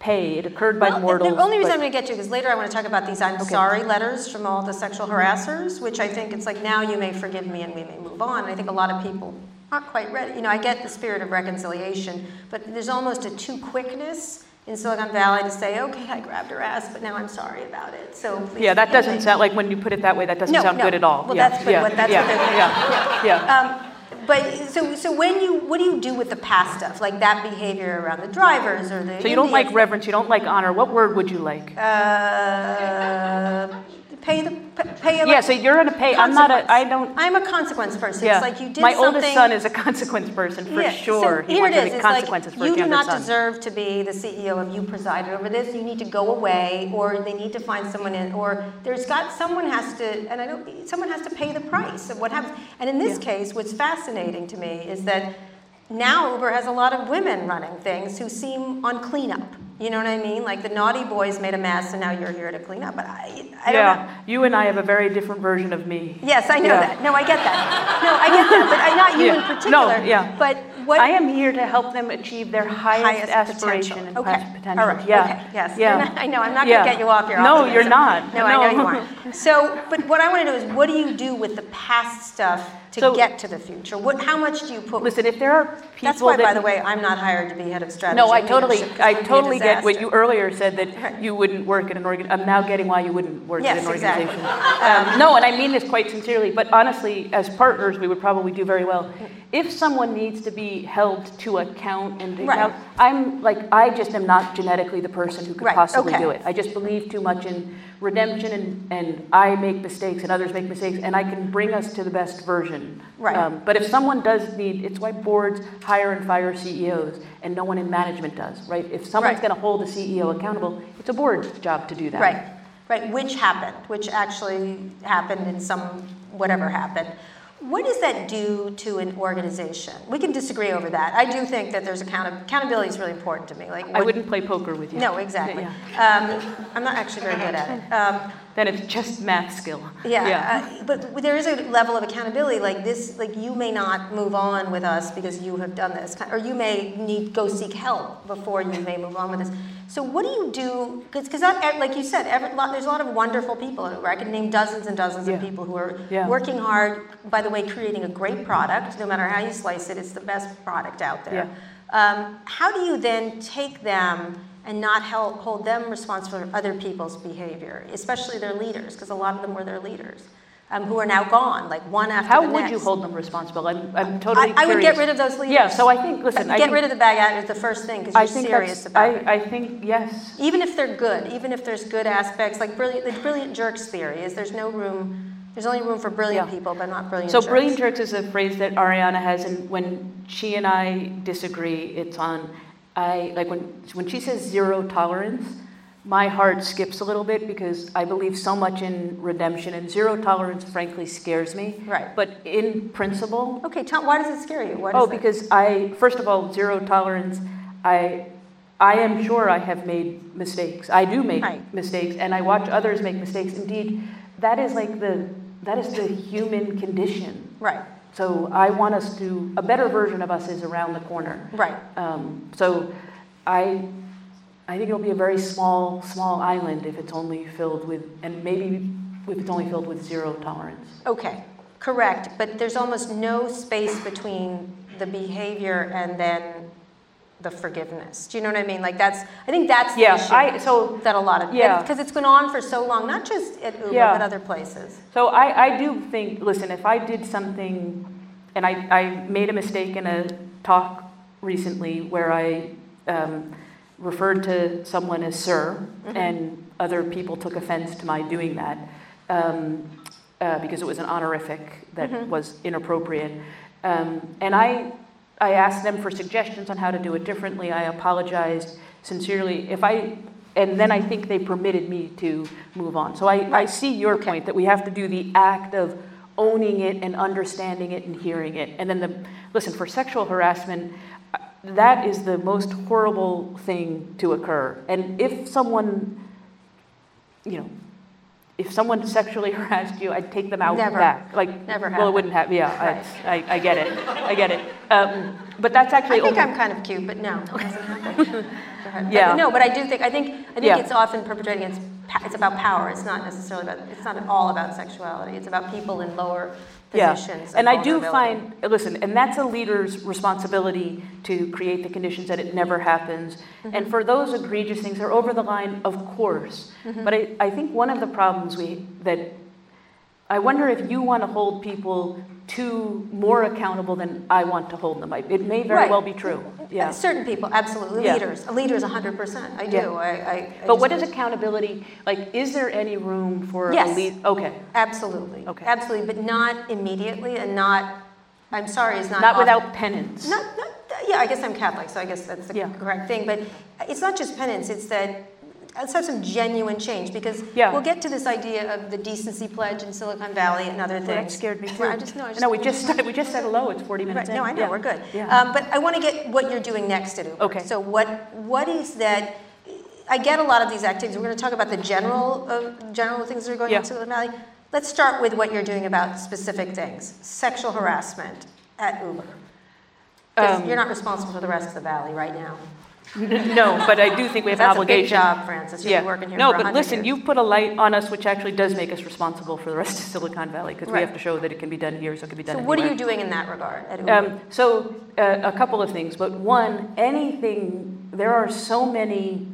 Speaker 3: pay. It occurred by
Speaker 2: Well,
Speaker 3: mortals.
Speaker 2: The only reason I'm going to get to, because later I want to talk about these I'm sorry letters from all the sexual harassers, which I think it's like now you may forgive me and we may move on. I think a lot of people aren't quite ready. You know, I get the spirit of reconciliation, but there's almost a too quickness in Silicon Valley to say, okay, I grabbed her ass, but now I'm sorry about it. So
Speaker 3: Yeah, that doesn't
Speaker 2: me."
Speaker 3: sound like when you put it that way. That doesn't
Speaker 2: No,
Speaker 3: sound
Speaker 2: no.
Speaker 3: good at all.
Speaker 2: Well,
Speaker 3: yeah,
Speaker 2: that's what-
Speaker 3: yeah,
Speaker 2: what- that's
Speaker 3: yeah,
Speaker 2: what they're
Speaker 3: yeah, yeah.
Speaker 2: Um, but so, so when you, what do you do with the past stuff, like that behavior around the drivers or the?
Speaker 3: So you don't like reverence. You don't like honor. What word would you like?
Speaker 2: Uh, pay the pay a
Speaker 3: Yeah, so you're gonna pay. I'm not a. I don't.
Speaker 2: I'm a consequence person.
Speaker 3: Yeah.
Speaker 2: It's like you did
Speaker 3: My
Speaker 2: something.
Speaker 3: oldest son is a consequence person for
Speaker 2: Yeah,
Speaker 3: sure.
Speaker 2: So
Speaker 3: he
Speaker 2: here it is. It's like you do not
Speaker 3: son.
Speaker 2: deserve to be the CEO of you presided over this. You need to go away, or they need to find someone in, or there's got someone has to, and I don't. Someone has to pay the price of what happens. And in this
Speaker 3: Yeah.
Speaker 2: case, what's fascinating to me is that now Uber has a lot of women running things who seem on cleanup. You know what I mean? Like the naughty boys made a mess, and now you're here to clean up. But I, I don't know.
Speaker 3: yeah, you and I have a very different version of me.
Speaker 2: Yes, I know
Speaker 3: Yeah.
Speaker 2: that. No, I get that. No, I get that, but I, not you
Speaker 3: Yeah.
Speaker 2: in particular.
Speaker 3: No, yeah.
Speaker 2: But what
Speaker 3: I am here to help them achieve their highest, aspiration
Speaker 2: potential.
Speaker 3: and
Speaker 2: okay.
Speaker 3: highest potential.
Speaker 2: All right.
Speaker 3: Yeah.
Speaker 2: Okay. Yes.
Speaker 3: Yeah.
Speaker 2: I know. I'm not going to get you off your
Speaker 3: No,
Speaker 2: optimism.
Speaker 3: you're not.
Speaker 2: No, I know
Speaker 3: No.
Speaker 2: you aren't. So, but what I want to know is, what do you do with the past stuff to
Speaker 3: So-
Speaker 2: get to the future? What? How much do you put?
Speaker 3: Listen, if there are people
Speaker 2: That's why,
Speaker 3: that
Speaker 2: by the way, I'm not hired to be head of strategy.
Speaker 3: No, I totally, I
Speaker 2: it would be a
Speaker 3: totally get what you earlier said that you wouldn't work in an organ. I'm now getting why you wouldn't work
Speaker 2: Yes,
Speaker 3: in an
Speaker 2: exactly.
Speaker 3: organization. Um, no, and I mean this quite sincerely. But honestly, as partners, we would probably do very well. If someone needs to be held to account and
Speaker 2: Right.
Speaker 3: now, I'm like I just am not genetically the person who could
Speaker 2: Right,
Speaker 3: possibly
Speaker 2: okay.
Speaker 3: do it. I just believe too much in redemption and, and I make mistakes and others make mistakes and I can bring us to the best version.
Speaker 2: Right.
Speaker 3: Um, but if someone does need, it's why boards hire and fire CEOs and no one in management does, right? If someone's
Speaker 2: Right.
Speaker 3: going to hold a CEO accountable, it's a board's job to do that.
Speaker 2: Right, right, which happened, which actually happened in some, whatever happened. What does that do to an organization? We can disagree over that. I do think that there's account- accountability is really important to me. Like,
Speaker 3: I wouldn't play poker with you.
Speaker 2: No, exactly.
Speaker 3: Yeah.
Speaker 2: Um, I'm not actually very good at it. Um,
Speaker 3: Then it's just math skill.
Speaker 2: yeah, uh, but there is a level of accountability. Like this, like you may not move on with us because you have done this, or you may need go seek help before you may move on with this. So what do you do? Because, like you said, every, lot, there's a lot of wonderful people. in Where I can name dozens and dozens
Speaker 3: Yeah.
Speaker 2: of people who are
Speaker 3: Yeah.
Speaker 2: working hard. By the way, creating a great product. No matter how you slice it, it's the best product out there. Um, how do you then take them? And not held, hold them responsible for other people's behavior, especially their leaders, because a lot of them were their leaders. Um, who are now gone, like one after another.
Speaker 3: How
Speaker 2: the
Speaker 3: would
Speaker 2: next.
Speaker 3: you hold them responsible? I'm, I'm totally
Speaker 2: I, I would get rid of those leaders.
Speaker 3: Yeah, so I think, listen, I
Speaker 2: Get
Speaker 3: think,
Speaker 2: rid of the bad actors the first thing, because you're serious about it.
Speaker 3: I, I think, yes.
Speaker 2: Even if they're good, even if there's good aspects, like brilliant, the brilliant jerks theory is there's no room, there's only room for brilliant
Speaker 3: Yeah.
Speaker 2: people, but not brilliant
Speaker 3: So
Speaker 2: jerks.
Speaker 3: brilliant jerks is a phrase that Arianna has, and when she and I disagree, it's on, I, like when, when she says zero tolerance, my heart skips a little bit because I believe so much in redemption, and zero tolerance frankly scares me.
Speaker 2: Right.
Speaker 3: But in principle,
Speaker 2: Okay, Tom, why does it scare you? What
Speaker 3: Oh, because I, first of all, zero tolerance. I, I am sure I have made mistakes. I do make
Speaker 2: Right.
Speaker 3: mistakes, and I watch others make mistakes. Indeed, that is like the, that is the human condition.
Speaker 2: Right,
Speaker 3: So I want us to, a better version of us is around the corner.
Speaker 2: right.
Speaker 3: Um, so I, I think it'll be a very small, small island if it's only filled with, and maybe if it's only filled with zero tolerance.
Speaker 2: Okay, correct, but there's almost no space between the behavior and then the forgiveness. Do you know what I mean? Like that's, I think that's the
Speaker 3: Yeah,
Speaker 2: issue
Speaker 3: I, so
Speaker 2: that a lot of,
Speaker 3: Yeah.
Speaker 2: because it's been on for so long, not just at Uber,
Speaker 3: Yeah.
Speaker 2: but other places.
Speaker 3: So I, I do think, listen, if I did something, and I, I made a mistake in a talk recently where I um, referred to someone as sir, and other people took offense to my doing that um, uh, because it was an honorific that was inappropriate. Um, and I, I asked them for suggestions on how to do it differently. I apologized sincerely. If I, and then I think they permitted me to move on. So I, I see your
Speaker 2: Okay.
Speaker 3: point that we have to do the act of owning it and understanding it and hearing it. And then the, listen, for sexual harassment, that is the most horrible thing to occur. And if someone, you know, if someone sexually harassed you, I'd take them out
Speaker 2: Never.
Speaker 3: back. Like,
Speaker 2: Never
Speaker 3: well, it wouldn't happen. Yeah,
Speaker 2: Right.
Speaker 3: I, I, I get it. I get it. Um, but that's actually.
Speaker 2: I think
Speaker 3: only-
Speaker 2: I'm kind of cute, but no, it doesn't happen.
Speaker 3: Yeah.
Speaker 2: But No, but I do think, I think, I think
Speaker 3: Yeah.
Speaker 2: it's often perpetrating, it's, it's about power, it's not necessarily about, it's not at all about sexuality, it's about people in lower
Speaker 3: Yeah,
Speaker 2: positions. of
Speaker 3: and I do find, listen, and that's a leader's responsibility to create the conditions that it never happens.
Speaker 2: Mm-hmm.
Speaker 3: And for those egregious things, they're over the line, of course.
Speaker 2: Mm-hmm.
Speaker 3: But I, I think one of the problems we, that, I wonder if you want to hold people to more accountable than I want to hold them. It may very
Speaker 2: Right.
Speaker 3: well be true, yeah.
Speaker 2: Certain people, absolutely,
Speaker 3: Yeah.
Speaker 2: leaders, leaders 100%, I
Speaker 3: Yeah.
Speaker 2: do, I, I. I
Speaker 3: But what is accountability, like, is there any room for a
Speaker 2: Yes.
Speaker 3: lead? Okay,
Speaker 2: Absolutely.
Speaker 3: Okay.
Speaker 2: Absolutely, but not immediately and not, I'm sorry, is not.
Speaker 3: not
Speaker 2: often-
Speaker 3: without penance.
Speaker 2: Not, not, yeah, I guess I'm Catholic, so I guess that's the
Speaker 3: Yeah.
Speaker 2: correct thing. But it's not just penance, it's that, let's have some genuine change because
Speaker 3: Yeah.
Speaker 2: we'll get to this idea of the decency pledge in Silicon Valley and other
Speaker 3: Well,
Speaker 2: things.
Speaker 3: That scared me too.
Speaker 2: Right, I just know. I just
Speaker 3: No, we just, we just said hello, it's 40
Speaker 2: Right,
Speaker 3: minutes in.
Speaker 2: no, I know,
Speaker 3: Yeah.
Speaker 2: we're good.
Speaker 3: Yeah.
Speaker 2: Um, but I want to get what you're doing next at Uber.
Speaker 3: Okay.
Speaker 2: So what, what is that, I get a lot of these activities, we're going to talk about the general, uh, general things that are going
Speaker 3: Yeah.
Speaker 2: on in Silicon Valley. Let's start with what you're doing about specific things, sexual harassment at Uber.
Speaker 3: Um,
Speaker 2: you're not responsible for the rest of the valley right now.
Speaker 3: No, but I do think we have an
Speaker 2: That's a big
Speaker 3: obligation.
Speaker 2: job, Frances, you've
Speaker 3: Yeah.
Speaker 2: been working here
Speaker 3: No,
Speaker 2: for
Speaker 3: but
Speaker 2: 100
Speaker 3: listen,
Speaker 2: years.
Speaker 3: you've put a light on us, which actually does make us responsible for the rest of Silicon Valley, because we
Speaker 2: Right.
Speaker 3: have to show that it can be done here, so it can be done
Speaker 2: So what are you doing in that regard at Uber?
Speaker 3: Um, so, uh, a couple of things, but one, anything, there are so many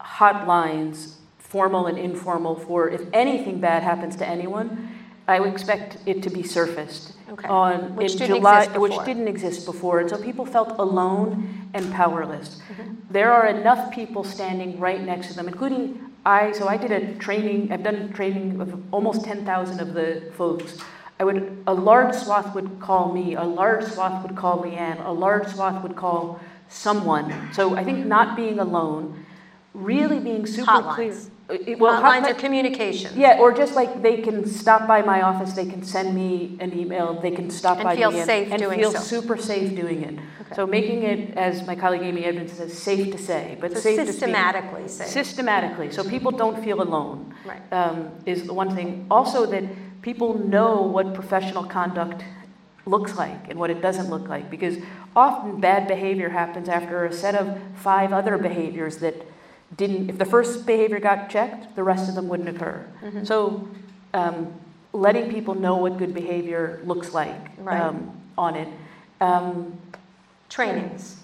Speaker 3: hotlines, formal and informal, for if anything bad happens to anyone, I would expect it to be surfaced
Speaker 2: Okay.
Speaker 3: on
Speaker 2: Which
Speaker 3: in
Speaker 2: didn't
Speaker 3: July,
Speaker 2: exist
Speaker 3: which
Speaker 2: before.
Speaker 3: didn't exist before, and so people felt alone and powerless.
Speaker 2: Mm-hmm.
Speaker 3: There are enough people standing right next to them, including I. So I did a training. I've done training of almost ten thousand of the folks. I would a large swath would call me, a large swath would call Liane, a large swath would call someone. So I think not being alone, really being super clear.
Speaker 2: Hotlines.
Speaker 3: It- well, hotli-
Speaker 2: are communication.
Speaker 3: yeah, or just like they can stop by my office, they can send me an email, they can stop
Speaker 2: And
Speaker 3: by
Speaker 2: feel
Speaker 3: me and,
Speaker 2: safe
Speaker 3: and
Speaker 2: doing
Speaker 3: feel
Speaker 2: so.
Speaker 3: super safe doing it.
Speaker 2: Okay.
Speaker 3: So making it, as my colleague Amy Edmonds says, safe to say, but
Speaker 2: So
Speaker 3: safe to speak.
Speaker 2: systematically.
Speaker 3: Systematically, so people don't feel alone.
Speaker 2: Right.
Speaker 3: Um, is the one thing. Also, that people know what professional conduct looks like and what it doesn't look like, because often bad behavior happens after a set of five other behaviors that didn't. If the first behavior got checked, the rest of them wouldn't occur.
Speaker 2: Mm-hmm.
Speaker 3: So, um, letting people know what good behavior looks like
Speaker 2: Right.
Speaker 3: um, on it. Um,
Speaker 2: Trainings.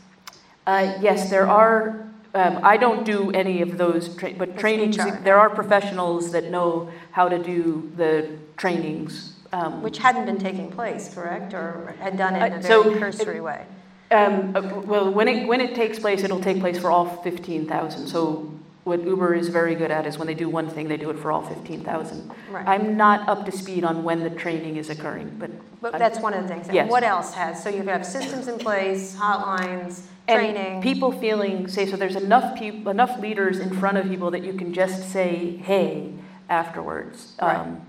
Speaker 3: uh, yes, there are um, I don't do any of those, tra- but
Speaker 2: That's
Speaker 3: trainings,
Speaker 2: HR.
Speaker 3: there are professionals that know how to do the trainings. um,
Speaker 2: Which hadn't been taking place, correct? Or had done it in
Speaker 3: Uh,
Speaker 2: a
Speaker 3: so
Speaker 2: very
Speaker 3: it-
Speaker 2: cursory way?
Speaker 3: Um, uh, well, when it, when it takes place, it'll take place for all 15,000. So what Uber is very good at is when they do one thing, they do it for all 15,000.
Speaker 2: Right.
Speaker 3: I'm not up to speed on when the training is occurring, but.
Speaker 2: But
Speaker 3: I'm-
Speaker 2: that's one of the things.
Speaker 3: Yes.
Speaker 2: What else has? So you have systems in place, hotlines, training.
Speaker 3: And people feeling, say, so there's enough people, enough leaders in front of people that you can just say, hey, afterwards.
Speaker 2: Right.
Speaker 3: Um,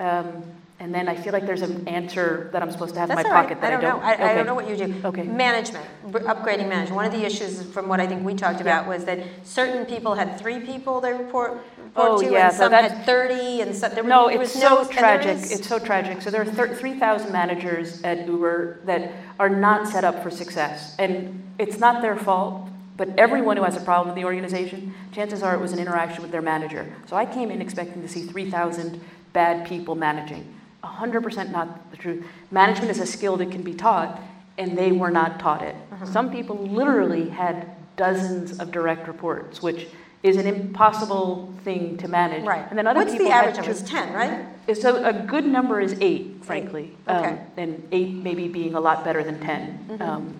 Speaker 3: um, and then I feel like there's an answer that I'm supposed to have in my
Speaker 2: right.
Speaker 3: pocket that I don't.
Speaker 2: know. I, I don't know what you do.
Speaker 3: Okay.
Speaker 2: Management, upgrading management. One of the issues from what I think we talked about was that certain people had three people they report, report
Speaker 3: Oh,
Speaker 2: to,
Speaker 3: yeah,
Speaker 2: and some
Speaker 3: that's-
Speaker 2: had 30, and some, there, were-
Speaker 3: No,
Speaker 2: there
Speaker 3: it's
Speaker 2: was no.
Speaker 3: so tragic.
Speaker 2: is-
Speaker 3: It's so tragic. So there are thir- 3,000 managers at Uber that are not set up for success. And it's not their fault, but everyone who has a problem in the organization, chances are it was an interaction with their manager. So I came in expecting to see 3,000 bad people managing. 100% not the truth. Management is a skill that can be taught, and they were not taught it.
Speaker 2: Uh-huh.
Speaker 3: Some people literally had dozens of direct reports, which is an impossible thing to manage.
Speaker 2: Right.
Speaker 3: And then other
Speaker 2: What's
Speaker 3: people
Speaker 2: the average? It was 10, right?
Speaker 3: so a good number is eight, frankly. Um,
Speaker 2: Okay.
Speaker 3: and eight maybe being a lot better than 10.
Speaker 2: Mm-hmm.
Speaker 3: Um,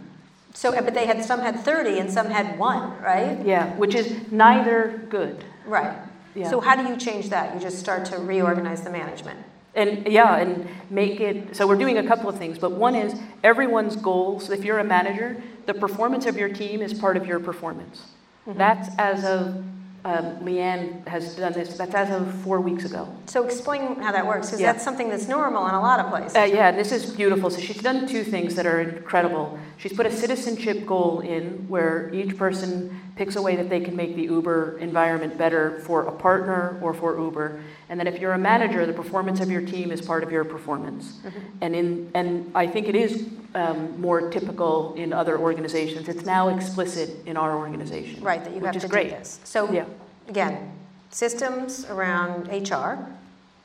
Speaker 2: So, uh, but they had, some had 30 and some had one, right?
Speaker 3: yeah, which is neither good.
Speaker 2: Right.
Speaker 3: Yeah.
Speaker 2: So how do you change that? You just start to reorganize the management.
Speaker 3: And yeah, and make it so we're doing a couple of things, but one is everyone's goals. If you're a manager, the performance of your team is part of your performance.
Speaker 2: Mm-hmm.
Speaker 3: That's as of um, Liane has done this. That's as of four weeks ago.
Speaker 2: So explain how that works, because
Speaker 3: Yeah.
Speaker 2: that's something that's normal in a lot of places.
Speaker 3: Uh, yeah, this is beautiful. So she's done two things that are incredible. She's put a citizenship goal in where each person picks a way that they can make the Uber environment better for a partner or for Uber. And then if you're a manager, the performance of your team is part of your performance. And in and I think it is um, more typical in other organizations. It's now explicit in our organization.
Speaker 2: Right, that you
Speaker 3: which
Speaker 2: have
Speaker 3: is
Speaker 2: to
Speaker 3: great.
Speaker 2: do this. So,
Speaker 3: Yeah.
Speaker 2: again, systems around HR,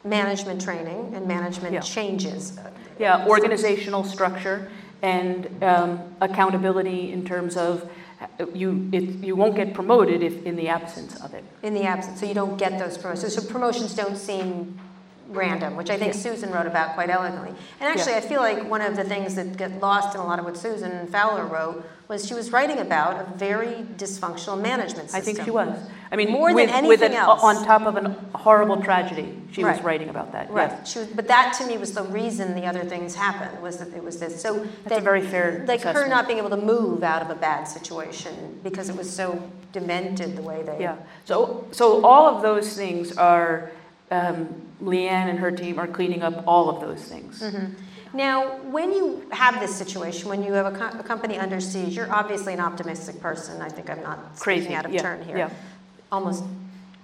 Speaker 2: management training, and management
Speaker 3: Yeah.
Speaker 2: changes.
Speaker 3: Yeah, organizational structure and um, accountability in terms of you, it, you won't get promoted if in the absence of it.
Speaker 2: In the absence, so you don't get those promotions. So promotions don't seem random, which I think
Speaker 3: Yeah.
Speaker 2: Susan wrote about quite elegantly. And actually,
Speaker 3: Yeah.
Speaker 2: I feel like one of the things that get lost in a lot of what Susan Fowler wrote was she was writing about a very dysfunctional management system.
Speaker 3: I think she was. I mean,
Speaker 2: More than
Speaker 3: with, with
Speaker 2: anything
Speaker 3: an,
Speaker 2: else.
Speaker 3: on top of a horrible tragedy, she was writing about that.
Speaker 2: Right.
Speaker 3: yes.
Speaker 2: She was, but that to me was the reason the other things happened was that it was this. So
Speaker 3: That's a very fair
Speaker 2: like her not being able to move out of a bad situation because it was so demented the way they.
Speaker 3: Yeah. So, so all of those things are, um, Liane and her team are cleaning up all of those things.
Speaker 2: Mm-hmm. Now, when you have this situation, when you have a, co- a company under siege, you're obviously an optimistic person. I think I'm not
Speaker 3: Crazy,
Speaker 2: speaking out of
Speaker 3: yeah,
Speaker 2: turn here.
Speaker 3: yeah.
Speaker 2: Almost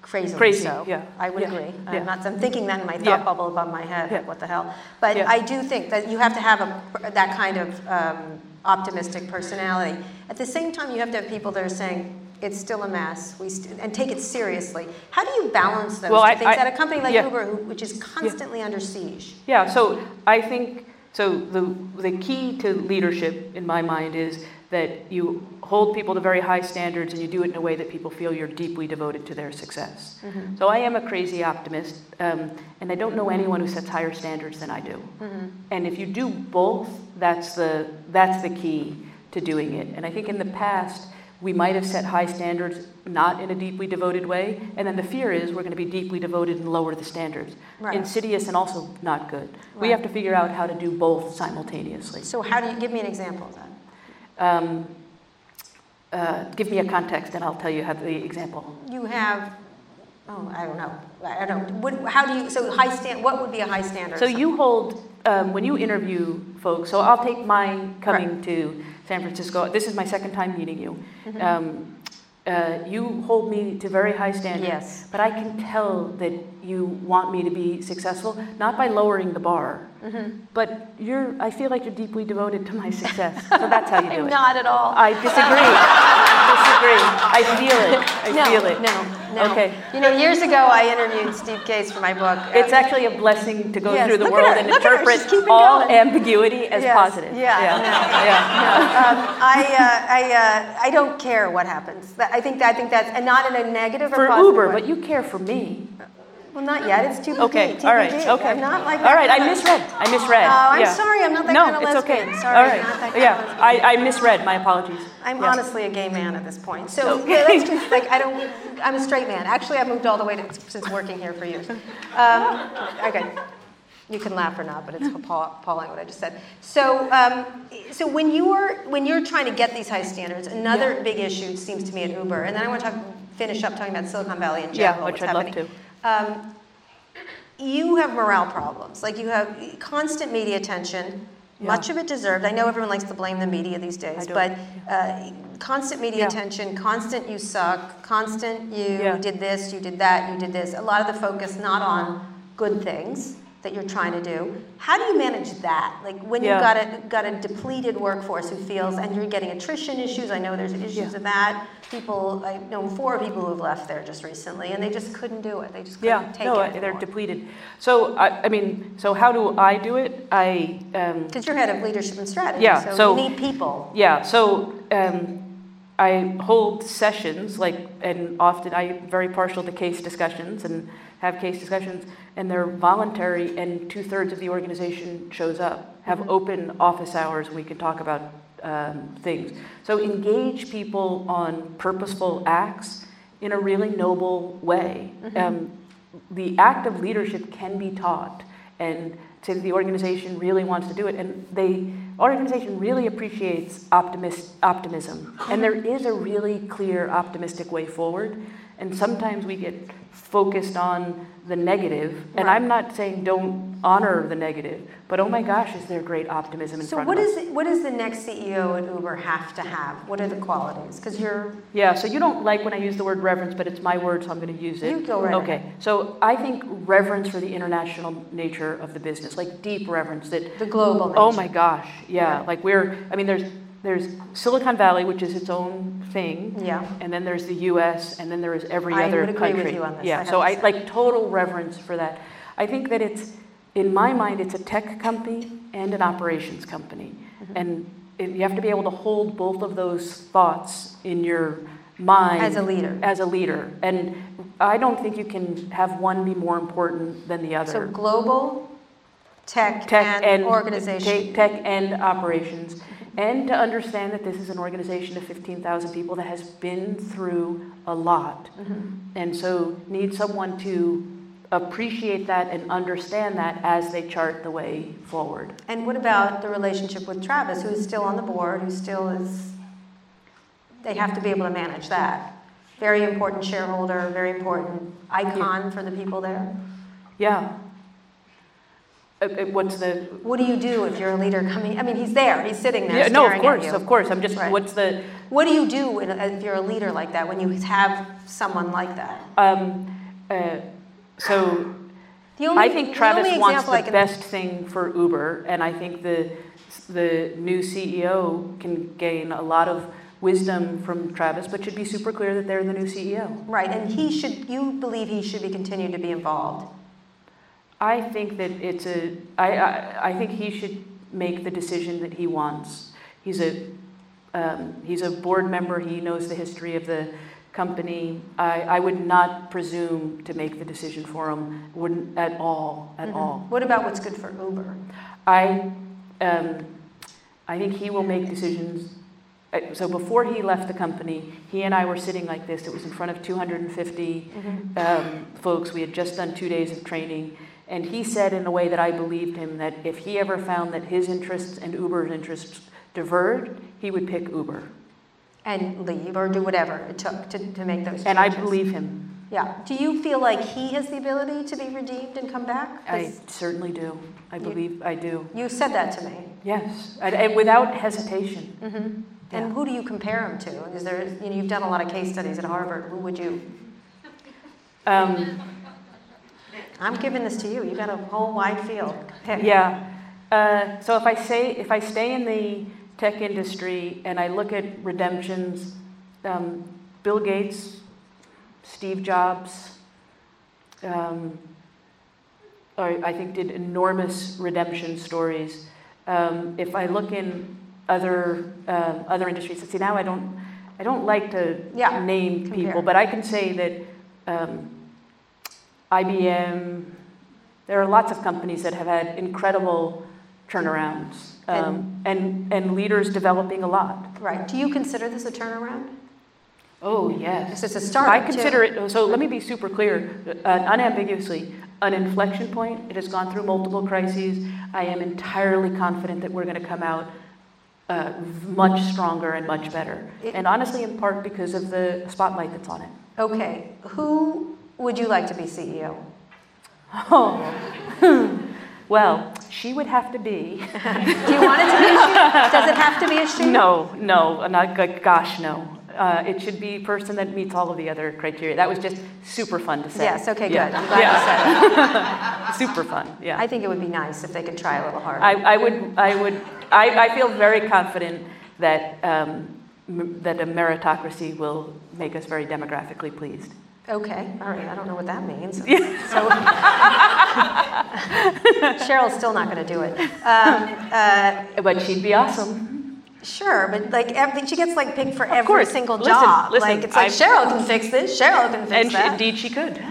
Speaker 2: crazily
Speaker 3: Crazy,
Speaker 2: so.
Speaker 3: yeah,
Speaker 2: I would
Speaker 3: yeah,
Speaker 2: agree. I'm not. I'm thinking that in my thought bubble above my head. What the hell? But. I do think that you have to have a, that kind of um, optimistic personality. At the same time, you have to have people that are saying. It's still a mess. We st- and take it seriously. How do you balance those
Speaker 3: Well,
Speaker 2: two
Speaker 3: I-
Speaker 2: things
Speaker 3: I-
Speaker 2: at a company like
Speaker 3: yeah.
Speaker 2: Uber, who, which is constantly under siege?
Speaker 3: Yeah, so I think, so the, the key to leadership in my mind is that you hold people to very high standards and you do it in a way that people feel you're deeply devoted to their success. So I am a crazy optimist, um, and I don't know anyone who sets higher standards than I do. And if you do both, that's the, that's the key to doing it. And I think in the past, we might have set high standards not in a deeply devoted way, and then the fear is we're going to be deeply devoted and lower the standards.
Speaker 2: Right.
Speaker 3: Insidious and also not good. We have to figure out how to do both simultaneously.
Speaker 2: So how do you give me an example of that?
Speaker 3: Um, uh, give me a context and I'll tell you how the example.
Speaker 2: You have, oh, I don't know. I don't. What, how do you? So high stand. What would be a high standard?
Speaker 3: So you hold, um, when you interview folks, so I'll take my coming to San Francisco. This is my second time meeting you.
Speaker 2: Mm-hmm.
Speaker 3: Um, uh, you hold me to very high standards.
Speaker 2: Yes.
Speaker 3: But I can tell that you want me to be successful, not by lowering the bar,
Speaker 2: Mm-hmm.
Speaker 3: but you're, I feel like you're deeply devoted to my success. So that's how you do
Speaker 2: I'm
Speaker 3: it.
Speaker 2: not at all.
Speaker 3: I disagree. I. I feel it. I
Speaker 2: no,
Speaker 3: feel it.
Speaker 2: no, Now,
Speaker 3: Okay.
Speaker 2: You know, years ago I interviewed Steve Case for my book.
Speaker 3: It's
Speaker 2: Uh,
Speaker 3: actually a blessing to go
Speaker 2: Yes,
Speaker 3: through the world
Speaker 2: her,
Speaker 3: and interpret all
Speaker 2: going.
Speaker 3: ambiguity as
Speaker 2: Yes,
Speaker 3: positive.
Speaker 2: yeah,
Speaker 3: yeah,
Speaker 2: I know.
Speaker 3: yeah.
Speaker 2: um, I, uh, I, uh, I don't care what happens. I think, I think that's, and not in a negative or
Speaker 3: For
Speaker 2: positive
Speaker 3: Uber,
Speaker 2: way.
Speaker 3: but you care for me.
Speaker 2: Well, not yet, it's TBD.
Speaker 3: Okay, all right,
Speaker 2: TBD.
Speaker 3: okay.
Speaker 2: I'm not like
Speaker 3: All right, I misread. I misread.
Speaker 2: Oh, I'm
Speaker 3: yeah.
Speaker 2: sorry, I'm not that
Speaker 3: no,
Speaker 2: kind of
Speaker 3: it's
Speaker 2: lesbian.
Speaker 3: okay.
Speaker 2: Sorry,
Speaker 3: all
Speaker 2: I'm not that kind
Speaker 3: yeah,
Speaker 2: of lesbian.
Speaker 3: I, I misread. My apologies.
Speaker 2: I'm
Speaker 3: Yeah.
Speaker 2: honestly a gay man at this point. So
Speaker 3: Okay.
Speaker 2: yeah, let's just like I don't. I'm a straight man. Actually, I moved all the way to since working here for years. Um, okay, you can laugh or not, but it's appall- appalling what I just said. So, um, so when you're when you're trying to get these high standards, another big issue seems to me at Uber, and then I want to talk, finish up talking about Silicon Valley in
Speaker 3: Yeah, which I'd love
Speaker 2: happening. Um, you have morale problems. Like you have constant media attention,
Speaker 3: Yeah.
Speaker 2: much of it deserved. I know everyone likes to blame the media these days, but uh, constant media
Speaker 3: Yeah.
Speaker 2: attention, constant you suck, constant you
Speaker 3: Yeah.
Speaker 2: did this, you did that, you did this. A lot of the focus not on good things that you're trying to do. How do you manage that? Like when
Speaker 3: Yeah.
Speaker 2: you've got a got a depleted workforce who feels, and you're getting attrition issues. I know there's issues
Speaker 3: Yeah.
Speaker 2: of that. People, I know four people who have left there just recently, and they just couldn't do it. They just couldn't
Speaker 3: Yeah,
Speaker 2: take
Speaker 3: no,
Speaker 2: it.
Speaker 3: they're depleted. So, I, I mean, so how do I do it? I, um,
Speaker 2: Because you're head of leadership and strategy,
Speaker 3: Yeah,
Speaker 2: so,
Speaker 3: so-
Speaker 2: you need people.
Speaker 3: Yeah, so um, I hold sessions, like, and often I'm very partial to case discussions and have case discussions, and they're voluntary, and two thirds of the organization shows up. Have open office hours, we can talk about um, things. So engage people on purposeful acts in a really noble way. Um, the act of leadership can be taught, and so the organization really wants to do it, and they organization really appreciates optimism, and there is a really clear optimistic way forward. And sometimes we get focused on the negative, and
Speaker 2: Right.
Speaker 3: I'm not saying don't honor the negative, but oh my gosh, is there great optimism in
Speaker 2: So
Speaker 3: front
Speaker 2: what
Speaker 3: of us?
Speaker 2: is it, what does the next CEO at Uber have to have? What are the qualities? Because you're
Speaker 3: Yeah, so you don't like when I use the word reverence, but it's my word, so I'm going to use it.
Speaker 2: You go right
Speaker 3: Okay, so I think reverence for the international nature of the business, like deep reverence that.
Speaker 2: the global.
Speaker 3: Oh
Speaker 2: nature.
Speaker 3: my gosh, yeah,
Speaker 2: Right.
Speaker 3: like we're, I mean, there's, there's Silicon Valley, which is its own thing.
Speaker 2: Yeah.
Speaker 3: And then there's the US, and then there is every
Speaker 2: I
Speaker 3: other
Speaker 2: would agree
Speaker 3: country.
Speaker 2: with you on this,
Speaker 3: Yeah, so I like total reverence for that. I think that it's, in my mind, it's a tech company and an operations company.
Speaker 2: Mm-hmm.
Speaker 3: And it- you have to be able to hold both of those thoughts in your mind.
Speaker 2: As a leader.
Speaker 3: As a leader. And I don't think you can have one be more important than the other
Speaker 2: So global, tech,
Speaker 3: tech
Speaker 2: and, organization.
Speaker 3: Tech, tech and operations, and to understand that this is an organization of 15,000 people that has been through a lot,
Speaker 2: Mm-hmm.
Speaker 3: and so need someone to appreciate that and understand that as they chart the way forward.
Speaker 2: And what about the relationship with Travis, who is still on the board, who still is? They have to be able to manage that. Very important shareholder, very important icon for the people there.
Speaker 3: Yeah. Uh, uh, What's the?
Speaker 2: What do you do if you're a leader coming? I mean, he's there, he's sitting there
Speaker 3: Yeah, no, of course, of course. I'm just.
Speaker 2: Right.
Speaker 3: What's the?
Speaker 2: What do you do in- if you're a leader like that when you have someone like that?
Speaker 3: Um, uh, so
Speaker 2: The only,
Speaker 3: I think Travis wants the
Speaker 2: can-
Speaker 3: best thing for Uber, and I think the the new CEO can gain a lot of wisdom from Travis, but should be super clear that they're the new CEO.
Speaker 2: Right, and he should. You believe he should be continued to be involved.
Speaker 3: I think that it's a. I I, I think he should make the decision that he wants. He's a um, he's a board member. He knows the history of the company. I, I would not presume to make the decision for him. Wouldn't at all. At
Speaker 2: Mhm.
Speaker 3: all.
Speaker 2: What about what's good for Uber?
Speaker 3: I, um, I think he will make decisions. uh, So before he left the company, he and I were sitting like this. It was in front of 250 um, folks. We had just done two days of training. And he said in a way that I believed him that if he ever found that his interests and Uber's interests diverged, he would pick Uber.
Speaker 2: And leave or do whatever it took to, to make those changes.
Speaker 3: And I believe him.
Speaker 2: Yeah. Do you feel like he has the ability to be redeemed and come back?
Speaker 3: I certainly do. I
Speaker 2: You-
Speaker 3: believe I do.
Speaker 2: You said that to me.
Speaker 3: Yes, and, and without hesitation.
Speaker 2: And
Speaker 3: Yeah.
Speaker 2: who do you compare him to? Is there, you know, you've done a lot of case studies at Harvard. Who would you?
Speaker 3: Um,
Speaker 2: I'm giving this to you. You got a whole wide field. Pick.
Speaker 3: Yeah. Uh, so if I say if I stay in the tech industry and I look at redemptions, um, Bill Gates Steve Jobs, um, I I think did enormous redemption stories. Um, if I look in other uh, other industries, see now I don't I don't like to
Speaker 2: Yeah,
Speaker 3: name
Speaker 2: compare.
Speaker 3: people, but I can say that um, IBM. There are lots of companies that have had incredible turnarounds, um, and and leaders developing a lot.
Speaker 2: Right. Do you consider this a turnaround?
Speaker 3: Oh yes.
Speaker 2: Is a start.
Speaker 3: I consider it, so let me be super clear, uh, unambiguously, an inflection point. It has gone through multiple crises. I am entirely confident that we're going to come out uh, much stronger and much better.
Speaker 2: It-
Speaker 3: And honestly, in part because of the spotlight that's on it.
Speaker 2: Okay. Who would you like to be CEO?
Speaker 3: Oh, well, she would have to be.
Speaker 2: Do you want it to be? Does it have to be a she?
Speaker 3: No, no, not, gosh, no. Uh, It should be a person that meets all of the other criteria. That was just super fun to say.
Speaker 2: Yes, okay, good.
Speaker 3: Yeah.
Speaker 2: I'm glad you said it.
Speaker 3: Super fun, yeah.
Speaker 2: I think it would be nice if they could try a little harder.
Speaker 3: I, I would, I would, I, I feel very confident that, um, m- that a meritocracy will make us very demographically pleased.
Speaker 2: Okay, all right, I don't know what that means. So Sheryl's still not going to do it. Um, uh,
Speaker 3: But she'd be awesome.
Speaker 2: Sure, but like every, she gets like picked for every
Speaker 3: course.
Speaker 2: single
Speaker 3: Listen,
Speaker 2: job.
Speaker 3: listen,
Speaker 2: like it's like
Speaker 3: I'm-
Speaker 2: Sheryl can fix this, Sheryl can fix that.
Speaker 3: And she,
Speaker 2: that.
Speaker 3: indeed she could.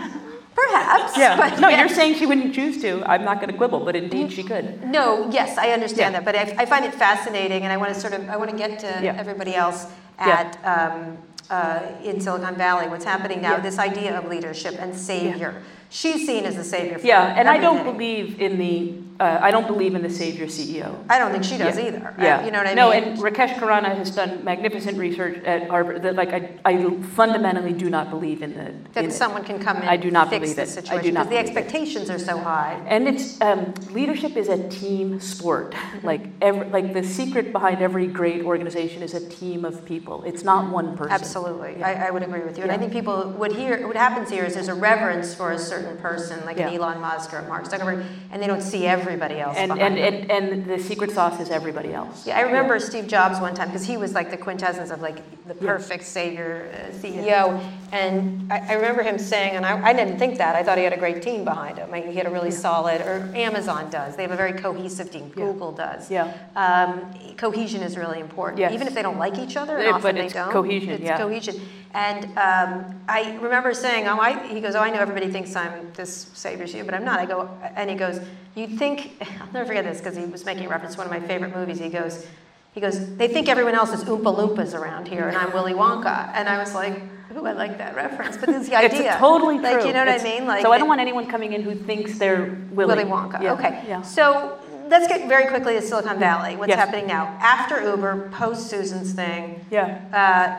Speaker 2: Perhaps.
Speaker 3: Yeah.
Speaker 2: But
Speaker 3: No, you're saying she wouldn't choose to. I'm not going to quibble, but indeed she could.
Speaker 2: No, yes, I understand
Speaker 3: Yeah.
Speaker 2: that, but I, I find it fascinating, and I want to sort of I want to get to
Speaker 3: Yeah.
Speaker 2: everybody else
Speaker 3: Yeah.
Speaker 2: at um, uh, in Silicon Valley. What's happening now?
Speaker 3: Yeah.
Speaker 2: This idea of leadership and savior. She's seen as the savior. For
Speaker 3: Yeah, and I don't believe in the, uh, I don't believe in the savior CEO.
Speaker 2: I don't think she does
Speaker 3: Yeah.
Speaker 2: either.
Speaker 3: Yeah.
Speaker 2: you know what I
Speaker 3: no,
Speaker 2: mean?
Speaker 3: No, and Rakesh Khurana has done magnificent research at Harvard. That, like, I, I fundamentally do not believe in the.
Speaker 2: that
Speaker 3: in it.
Speaker 2: someone can come in
Speaker 3: I do not
Speaker 2: and fix
Speaker 3: believe
Speaker 2: the
Speaker 3: it. I do
Speaker 2: situation
Speaker 3: not
Speaker 2: because the
Speaker 3: believe it.
Speaker 2: expectations are so high.
Speaker 3: And it's um, leadership is a team sport.
Speaker 2: Mm-hmm.
Speaker 3: Like every, like the secret behind every great organization is a team of people. It's not one person.
Speaker 2: Absolutely,
Speaker 3: Yeah.
Speaker 2: I, I would agree with you. And I think people would hear what happens here is there's a reverence for a certain person, like an Elon Musk or a Mark Zuckerberg, and they don't see everybody else
Speaker 3: And and,
Speaker 2: them.
Speaker 3: and and the secret sauce is everybody else.
Speaker 2: Yeah, I remember Steve Jobs one time because he was like the quintessence of like the
Speaker 3: Yeah.
Speaker 2: perfect savior uh, CEO, and I, I remember him saying, and I, I didn't think that. I thought he had a great team behind him. Like, he had a really solid, or Amazon does. They have a very cohesive team.
Speaker 3: Yeah.
Speaker 2: Google does.
Speaker 3: Yeah.
Speaker 2: Um, cohesion is really important,
Speaker 3: Yes.
Speaker 2: even if they don't like each other. And
Speaker 3: Yeah,
Speaker 2: often
Speaker 3: but
Speaker 2: they
Speaker 3: it's
Speaker 2: don't.
Speaker 3: cohesion,
Speaker 2: It's
Speaker 3: yeah.
Speaker 2: cohesion. And um, I remember saying, "Oh, I," he goes, "Oh, I know everybody thinks I'm this savior CEO, but I'm not." I go, and he goes, "You think?" I'll never forget this because he was making reference to one of my favorite movies. He goes, "He goes, they think everyone else is Oompa Loompas around here, and I'm Willy Wonka." And I was like, "Ooh, I like that reference." But this is the idea.
Speaker 3: It's totally true.
Speaker 2: Like, you know what
Speaker 3: It's-
Speaker 2: I mean? Like,
Speaker 3: so I don't want anyone coming in who thinks they're Willy,
Speaker 2: Willy Wonka.
Speaker 3: Yeah.
Speaker 2: Okay.
Speaker 3: Yeah.
Speaker 2: So let's get very quickly to Silicon Valley. What's
Speaker 3: Yes.
Speaker 2: happening now? After Uber, post Susan's thing,
Speaker 3: Yeah.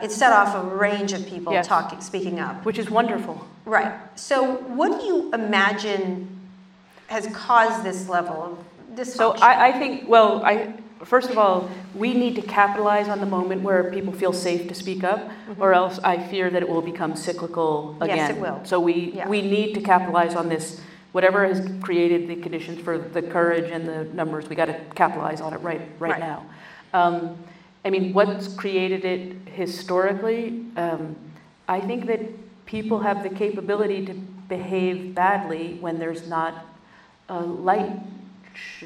Speaker 2: uh, it set off a range of people
Speaker 3: Yes.
Speaker 2: talking, speaking up.
Speaker 3: Which is wonderful.
Speaker 2: Right. So what do you imagine has caused this level of dysfunction?
Speaker 3: So I, I think, well, I, first of all, we need to capitalize on the moment where people feel safe to speak up, or else I fear that it will become cyclical again.
Speaker 2: Mm-hmm. Yes, it will.
Speaker 3: So we,
Speaker 2: Yeah.
Speaker 3: we need to capitalize on this. Whatever has created the conditions for the courage and the numbers, we got to capitalize on it right, right,
Speaker 2: Right.
Speaker 3: now. Um, I mean, what's created it historically? Um, I think that people have the capability to behave badly when there's not a light sh-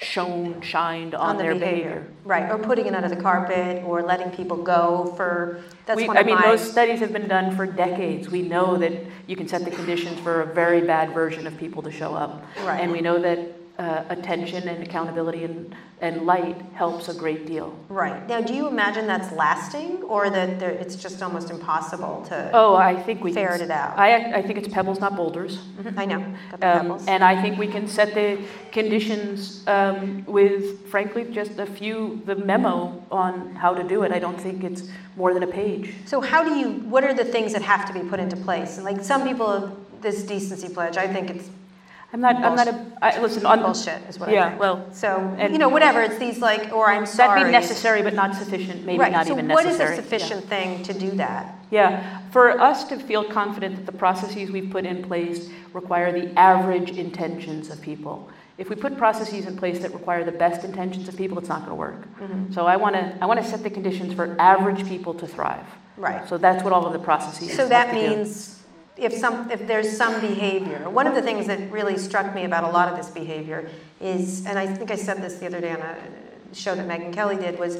Speaker 3: shone, shined on,
Speaker 2: on the
Speaker 3: their
Speaker 2: behavior.
Speaker 3: behavior.
Speaker 2: Right. Or putting it under the carpet or letting people go for that's
Speaker 3: We-
Speaker 2: one
Speaker 3: I mean,
Speaker 2: my
Speaker 3: those studies have been done for decades. We know that you can set the conditions for a very bad version of people to show up.
Speaker 2: Right.
Speaker 3: And we know that uh, attention and accountability and, and light helps a great deal.
Speaker 2: Right. Now, do you imagine that's lasting or that there, it's just almost impossible to
Speaker 3: Oh, I think we
Speaker 2: ferret
Speaker 3: can,
Speaker 2: it out?
Speaker 3: I, I think it's pebbles, not boulders.
Speaker 2: Mhm, I know. Got the
Speaker 3: Um, and I think we can set the conditions um, with, frankly, just a few, the memo on how to do it. I don't think it's more than a page.
Speaker 2: So how do you, what are the things that have to be put into place? And like some people, this decency pledge, I think it's
Speaker 3: I'm not, I'm not a, I, listen, on.
Speaker 2: bullshit is what I
Speaker 3: Yeah, well,
Speaker 2: So,
Speaker 3: and-
Speaker 2: you know, whatever, it's these like, or I'm sorry.
Speaker 3: that'd be necessary but not sufficient, maybe
Speaker 2: Right,
Speaker 3: not
Speaker 2: so
Speaker 3: even necessary.
Speaker 2: what is a sufficient thing to do that?
Speaker 3: Yeah. yeah, for us to feel confident that the processes we've put in place require the average intentions of people. If we put processes in place that require the best intentions of people, it's not going to work.
Speaker 2: Mm-hmm.
Speaker 3: So I want to, I want to set the conditions for average people to thrive.
Speaker 2: Right.
Speaker 3: So that's what all of the processes.
Speaker 2: So
Speaker 3: have
Speaker 2: that
Speaker 3: means. do.
Speaker 2: If some, if there's some behavior, one of the things that really struck me about a lot of this behavior is, and I think I said this the other day on a show that Megyn Kelly did, was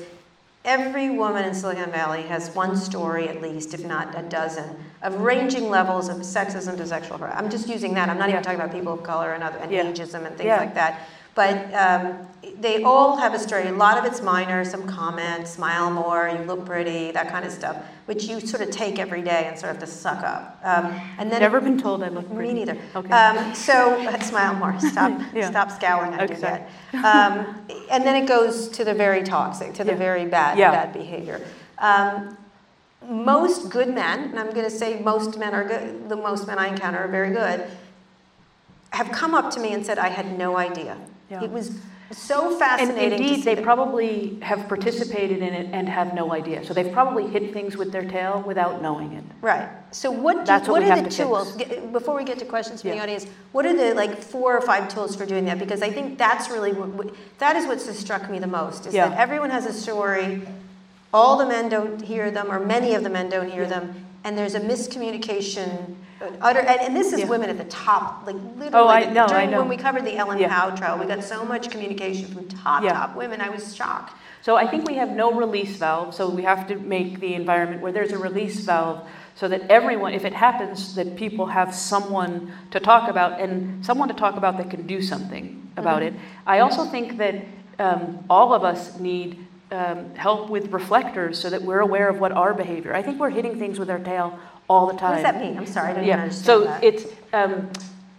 Speaker 2: every woman in Silicon Valley has one story at least, if not a dozen, of ranging levels of sexism to sexual harassment. I'm just using that. I'm not even talking about people of color and, other, and
Speaker 3: Yeah.
Speaker 2: ageism and things
Speaker 3: Yeah.
Speaker 2: like that. But um, they all have a story. A lot of it's minor, some comments, smile more, you look pretty, that kind of stuff, which you sort of take every day and sort of have to suck up. Um, and then
Speaker 3: Never been told I look pretty.
Speaker 2: me neither.
Speaker 3: Okay.
Speaker 2: Um, so smile more. Stop.
Speaker 3: Yeah.
Speaker 2: Stop scowling. Do
Speaker 3: Okay.
Speaker 2: that. Um, and then it goes to the very toxic, to the
Speaker 3: Yeah.
Speaker 2: very bad,
Speaker 3: Yeah.
Speaker 2: bad behavior. Um, most good men, and I'm going to say most men are good. The most men I encounter are very good. Have come up to me and said, "I had no idea."
Speaker 3: Yeah.
Speaker 2: It was so
Speaker 3: And
Speaker 2: fascinating. to
Speaker 3: indeed,
Speaker 2: see
Speaker 3: they
Speaker 2: that-
Speaker 3: probably have participated in it and have no idea. So they've probably hit things with their tail without knowing it.
Speaker 2: Right. So what, do,
Speaker 3: That's what
Speaker 2: what are the
Speaker 3: to
Speaker 2: tools, g- before we get to questions from the audience, what are the like four or five tools for doing that? Because I think that's really, what, what- that is what's struck me the most, is that everyone has a story, all the men don't hear them, or many of the men don't hear them, and there's a miscommunication, utter, and, and this is
Speaker 3: Yeah.
Speaker 2: women at the top, like literally.
Speaker 3: Oh, I know, I know.
Speaker 2: When we covered the Ellen
Speaker 3: Yeah.
Speaker 2: Pao trial, we got so much communication from top,
Speaker 3: Yeah.
Speaker 2: top women, I was shocked.
Speaker 3: So I think we have no release valve, so we have to make the environment where there's a release valve so that everyone, if it happens, that people have someone to talk about and someone to talk about that can do something about it. I also think that um, all of us need um, help with reflectors so that we're aware of what our behavior. I think we're hitting things with our tail all the time.
Speaker 2: What does that mean? I'm sorry, I didn't
Speaker 3: Yeah,
Speaker 2: understand
Speaker 3: so
Speaker 2: that.
Speaker 3: it's, um,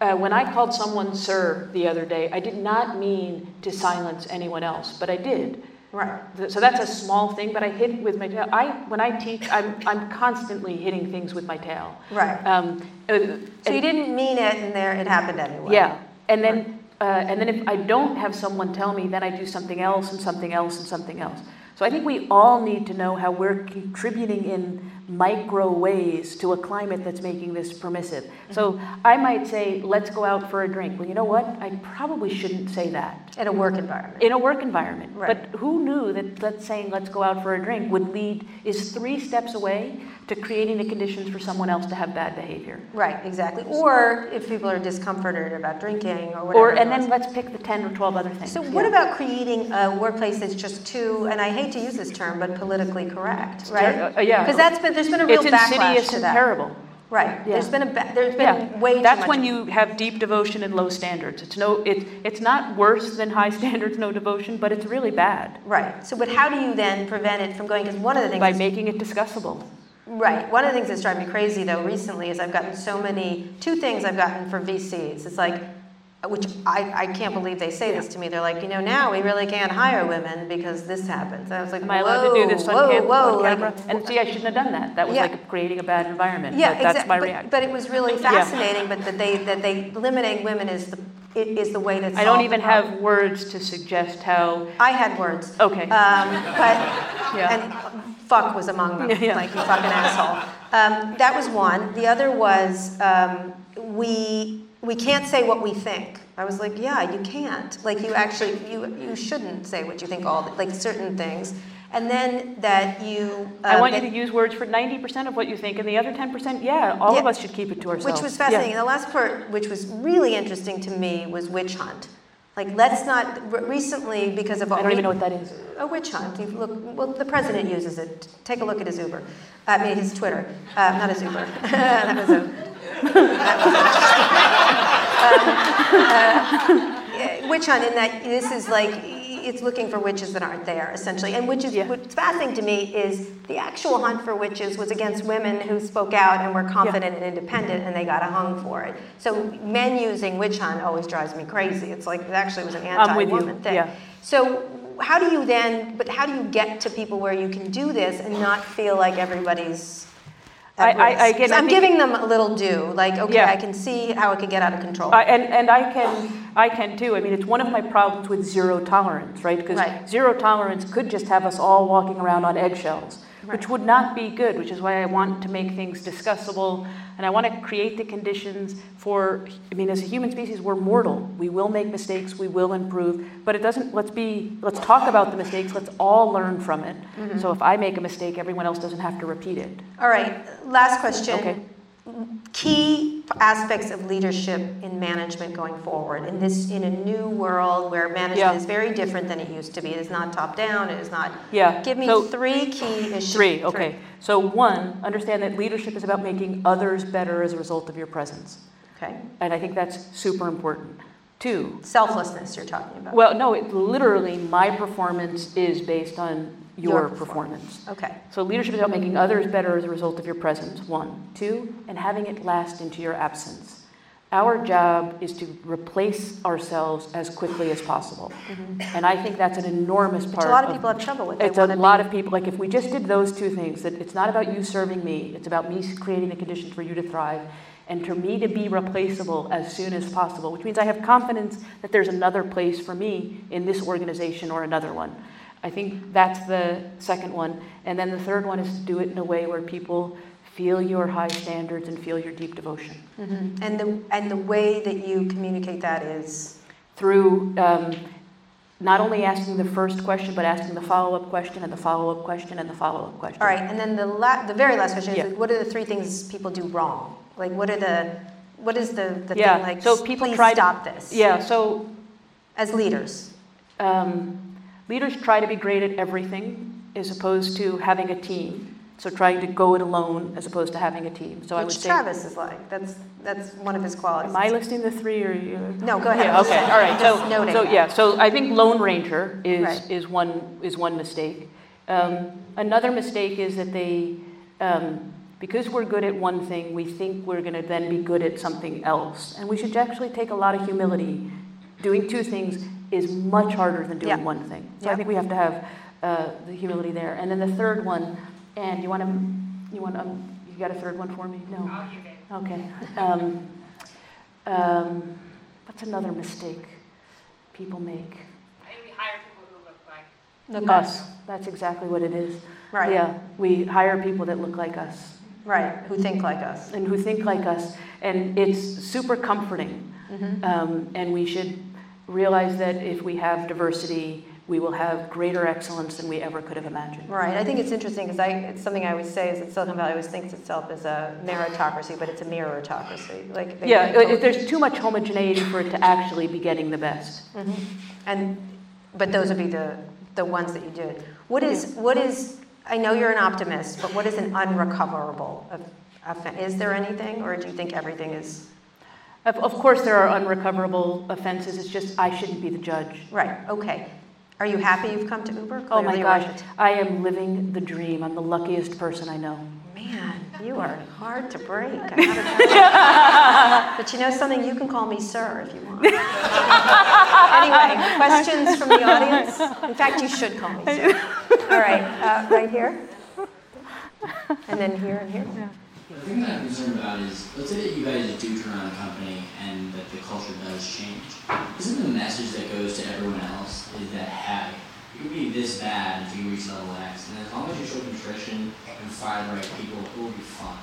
Speaker 3: uh, when I called someone sir the other day, I did not mean to silence anyone else, but I did.
Speaker 2: Right.
Speaker 3: So that's a small thing, but I hit with my tail. I, when I teach, I'm, I'm constantly hitting things with my tail.
Speaker 2: Right.
Speaker 3: Um, uh,
Speaker 2: So you didn't mean it, and there, it happened anyway.
Speaker 3: Yeah, and then, uh, and then if I don't have someone tell me, then I do something else and something else and something else. So I think we all need to know how we're contributing in micro ways to a climate that's making this permissive. So I might say, let's go out for a drink. Well, you know what? I probably shouldn't say that
Speaker 2: In a work environment.
Speaker 3: in a work environment.
Speaker 2: Right.
Speaker 3: But who knew that, let's saying, let's go out for a drink would lead, is three steps away to creating the conditions for someone else to have bad behavior.
Speaker 2: Right, exactly. Or if people are discomforted about drinking or whatever.
Speaker 3: Or, and then let's pick the 10 or 12 other things.
Speaker 2: So what
Speaker 3: Yeah.
Speaker 2: about creating a workplace that's just too, and I hate to use this term, but politically correct, right?
Speaker 3: uh, yeah.
Speaker 2: Because that's been, there's been a real
Speaker 3: It's
Speaker 2: backlash
Speaker 3: insidious
Speaker 2: to
Speaker 3: and
Speaker 2: that.
Speaker 3: terrible.
Speaker 2: Right,
Speaker 3: Yeah.
Speaker 2: there's been a, ba- there's
Speaker 3: Yeah,
Speaker 2: been way too much.
Speaker 3: that's when you have deep devotion and low standards. It's no, it, it's not worse than high standards, no devotion, but it's really bad
Speaker 2: Right, so but how do you then prevent it from going, because one of the things.
Speaker 3: by making it discussable.
Speaker 2: Right. One of the things that's driving me crazy though recently is I've gotten so many, two things I've gotten for VCs. It's like, which I, I can't believe they say this to me. They're like, you know, now we really can't hire women because this happens. And I was like,
Speaker 3: Am I allowed to do this on,
Speaker 2: whoa,
Speaker 3: cam-
Speaker 2: whoa,
Speaker 3: on
Speaker 2: like,
Speaker 3: camera? and see, I shouldn't have done that. That was
Speaker 2: Yeah.
Speaker 3: like creating a bad environment.
Speaker 2: yeah,
Speaker 3: but that's
Speaker 2: exactly.
Speaker 3: my
Speaker 2: But,
Speaker 3: reaction.
Speaker 2: but it was really fascinating. But that they that they limiting women is the is the way solve
Speaker 3: I don't even have words to suggest how.
Speaker 2: I had words.
Speaker 3: Okay.
Speaker 2: Um, but
Speaker 3: Yeah.
Speaker 2: and fuck was among them.
Speaker 3: Yeah, yeah.
Speaker 2: Like you fucking asshole. Um, that was one. The other was um, we we can't say what we think. I was like, yeah, you can't. Like you actually you you shouldn't say what you think all the, like certain things. And then that you.
Speaker 3: I
Speaker 2: um,
Speaker 3: want you to use words for 90% of what you think, and the other 10%, yeah, all of us should keep it to ourselves.
Speaker 2: Which was
Speaker 3: Yeah.
Speaker 2: fascinating. The last part, which was really interesting to me, was witch hunt. Like, let's not recently because of
Speaker 3: I don't
Speaker 2: we-
Speaker 3: even know what that is.
Speaker 2: A witch hunt. You look, well, the president uses it. Take a look at his Uber. I mean, his Twitter. Uh, not his Uber. that was a. That was a um, uh, witch hunt in that this is like it's looking for witches that aren't there essentially. And which is
Speaker 3: Yeah.
Speaker 2: what's fascinating to me is the actual hunt for witches was against women who spoke out and were confident and independent and they got a hung for it. So men using witch hunt always drives me crazy. It's like it actually was an
Speaker 3: I'm with you,
Speaker 2: anti-woman thing.
Speaker 3: Yeah.
Speaker 2: so how do you then, but how do you get to people where you can do this and not feel like everybody's
Speaker 3: I- I- again,
Speaker 2: I'm giving them a little due, like, okay,
Speaker 3: Yeah.
Speaker 2: I can see how it could get out of control.
Speaker 3: I, and, and I can, I can too. I mean, it's one of my problems with zero tolerance, right? Because
Speaker 2: Right.
Speaker 3: zero tolerance could just have us all walking around on eggshells. Which would not be good, which is why I want to make things discussable and I want to create the conditions for, I mean, as a human species, we're mortal. We will make mistakes, we will improve, but it doesn't, let's be, let's talk about the mistakes, let's all learn from it. Mm-hmm. So if I make a mistake, everyone else doesn't have to repeat it.
Speaker 2: All right, last question.
Speaker 3: Okay
Speaker 2: key aspects of leadership in management going forward in this in a new world where management yeah. is very different than it used to be. It is not top down. It is not.
Speaker 3: Yeah.
Speaker 2: Give me
Speaker 3: so,
Speaker 2: three key issues.
Speaker 3: Three. Okay. Three. So one, understand that leadership is about making others better as a result of your presence.
Speaker 2: Okay.
Speaker 3: And I think that's super important. Two.
Speaker 2: Selflessness. You're talking about.
Speaker 3: Well, no. It, literally, my performance is based on your, performance.
Speaker 2: Okay.
Speaker 3: So leadership is about making others better as a result of your presence, one. Two, and having it last into your absence. Our job is to replace ourselves as quickly as possible. Mm-hmm. And I think that's an enormous part. Which a
Speaker 2: lot of, of people have trouble with. That.
Speaker 3: It's a lot of people. Like if we just did those two things, that it's not about you serving me, it's about me creating the conditions for you to thrive and for me to be replaceable as soon as possible, which means I have confidence that there's another place for me in this organization or another one. I think that's the second one. And then the third one is to do it in a way where people feel your high standards and feel your deep devotion.
Speaker 2: Mm-hmm. And, the, and the way that you communicate that is?
Speaker 3: Through um, not only asking the first question, but asking the follow up question and the follow up question and the follow up question.
Speaker 2: All right, and then the, la- the very last question is what are the three things people do wrong? Like, what are the, what is the, the
Speaker 3: yeah.
Speaker 2: thing like,
Speaker 3: so people
Speaker 2: please
Speaker 3: try
Speaker 2: stop
Speaker 3: to,
Speaker 2: this?
Speaker 3: Yeah, so.
Speaker 2: As leaders.
Speaker 3: Um, Leaders try to be great at everything as opposed to having a team. So trying to go it alone as opposed to having a team. So
Speaker 2: Which
Speaker 3: I would say
Speaker 2: Travis is like. That's that's one of his qualities.
Speaker 3: Am I listing the three or you?
Speaker 2: No, go ahead.
Speaker 3: Yeah, okay, all right. So, so yeah, so I think Lone Ranger is
Speaker 2: right.
Speaker 3: is one is one mistake. Um, another mistake is that they, um, because we're good at one thing, we think we're going to then be good at something else, and we should actually take a lot of humility. Doing two things is much harder than doing one thing. So I think we have to have uh, the humility there. And then the third one, and you want to, you want to, um, you got a third one for me? No. Okay. Um, um, what's another mistake people make?
Speaker 4: I think we hire people who look like
Speaker 3: look us. That's exactly what it is.
Speaker 2: Right.
Speaker 3: Yeah, we hire people that look like us.
Speaker 2: Right, who think like us.
Speaker 3: And who think like us. And it's super comforting. Mm-hmm. Um, and we should realize that if we have diversity, we will have greater excellence than we ever could have imagined.
Speaker 2: Right. I think it's interesting because it's something I always say is that Silicon Valley always thinks itself as a meritocracy, but it's a mirrorocracy. Like
Speaker 3: yeah, if there's too much homogeneity for it to actually be getting the best.
Speaker 2: Mm-hmm. And but those would be the the ones that you did. What is what is? I know you're an optimist, but what is an unrecoverable? offense? Is there anything, or do you think everything is
Speaker 3: of, of course, there are unrecoverable offenses. It's just I shouldn't be the judge.
Speaker 2: Right. Okay. Are you happy you've come to Uber?
Speaker 3: Clearly oh my gosh, I am living the dream. I'm the luckiest person I know.
Speaker 2: Man, you are hard to break. but you know something? You can call me sir if you want. anyway, questions from the audience? In fact, you should call me sir. All right, uh, right here. And then here and here. Yeah.
Speaker 5: The thing that I'm concerned about is, let's say that you guys do turn around a company and that the culture does change. Isn't the message that goes to everyone else is that, hey, you can be this bad if you reach level X, and as long as you show contrition and fire the right people, it will be fine.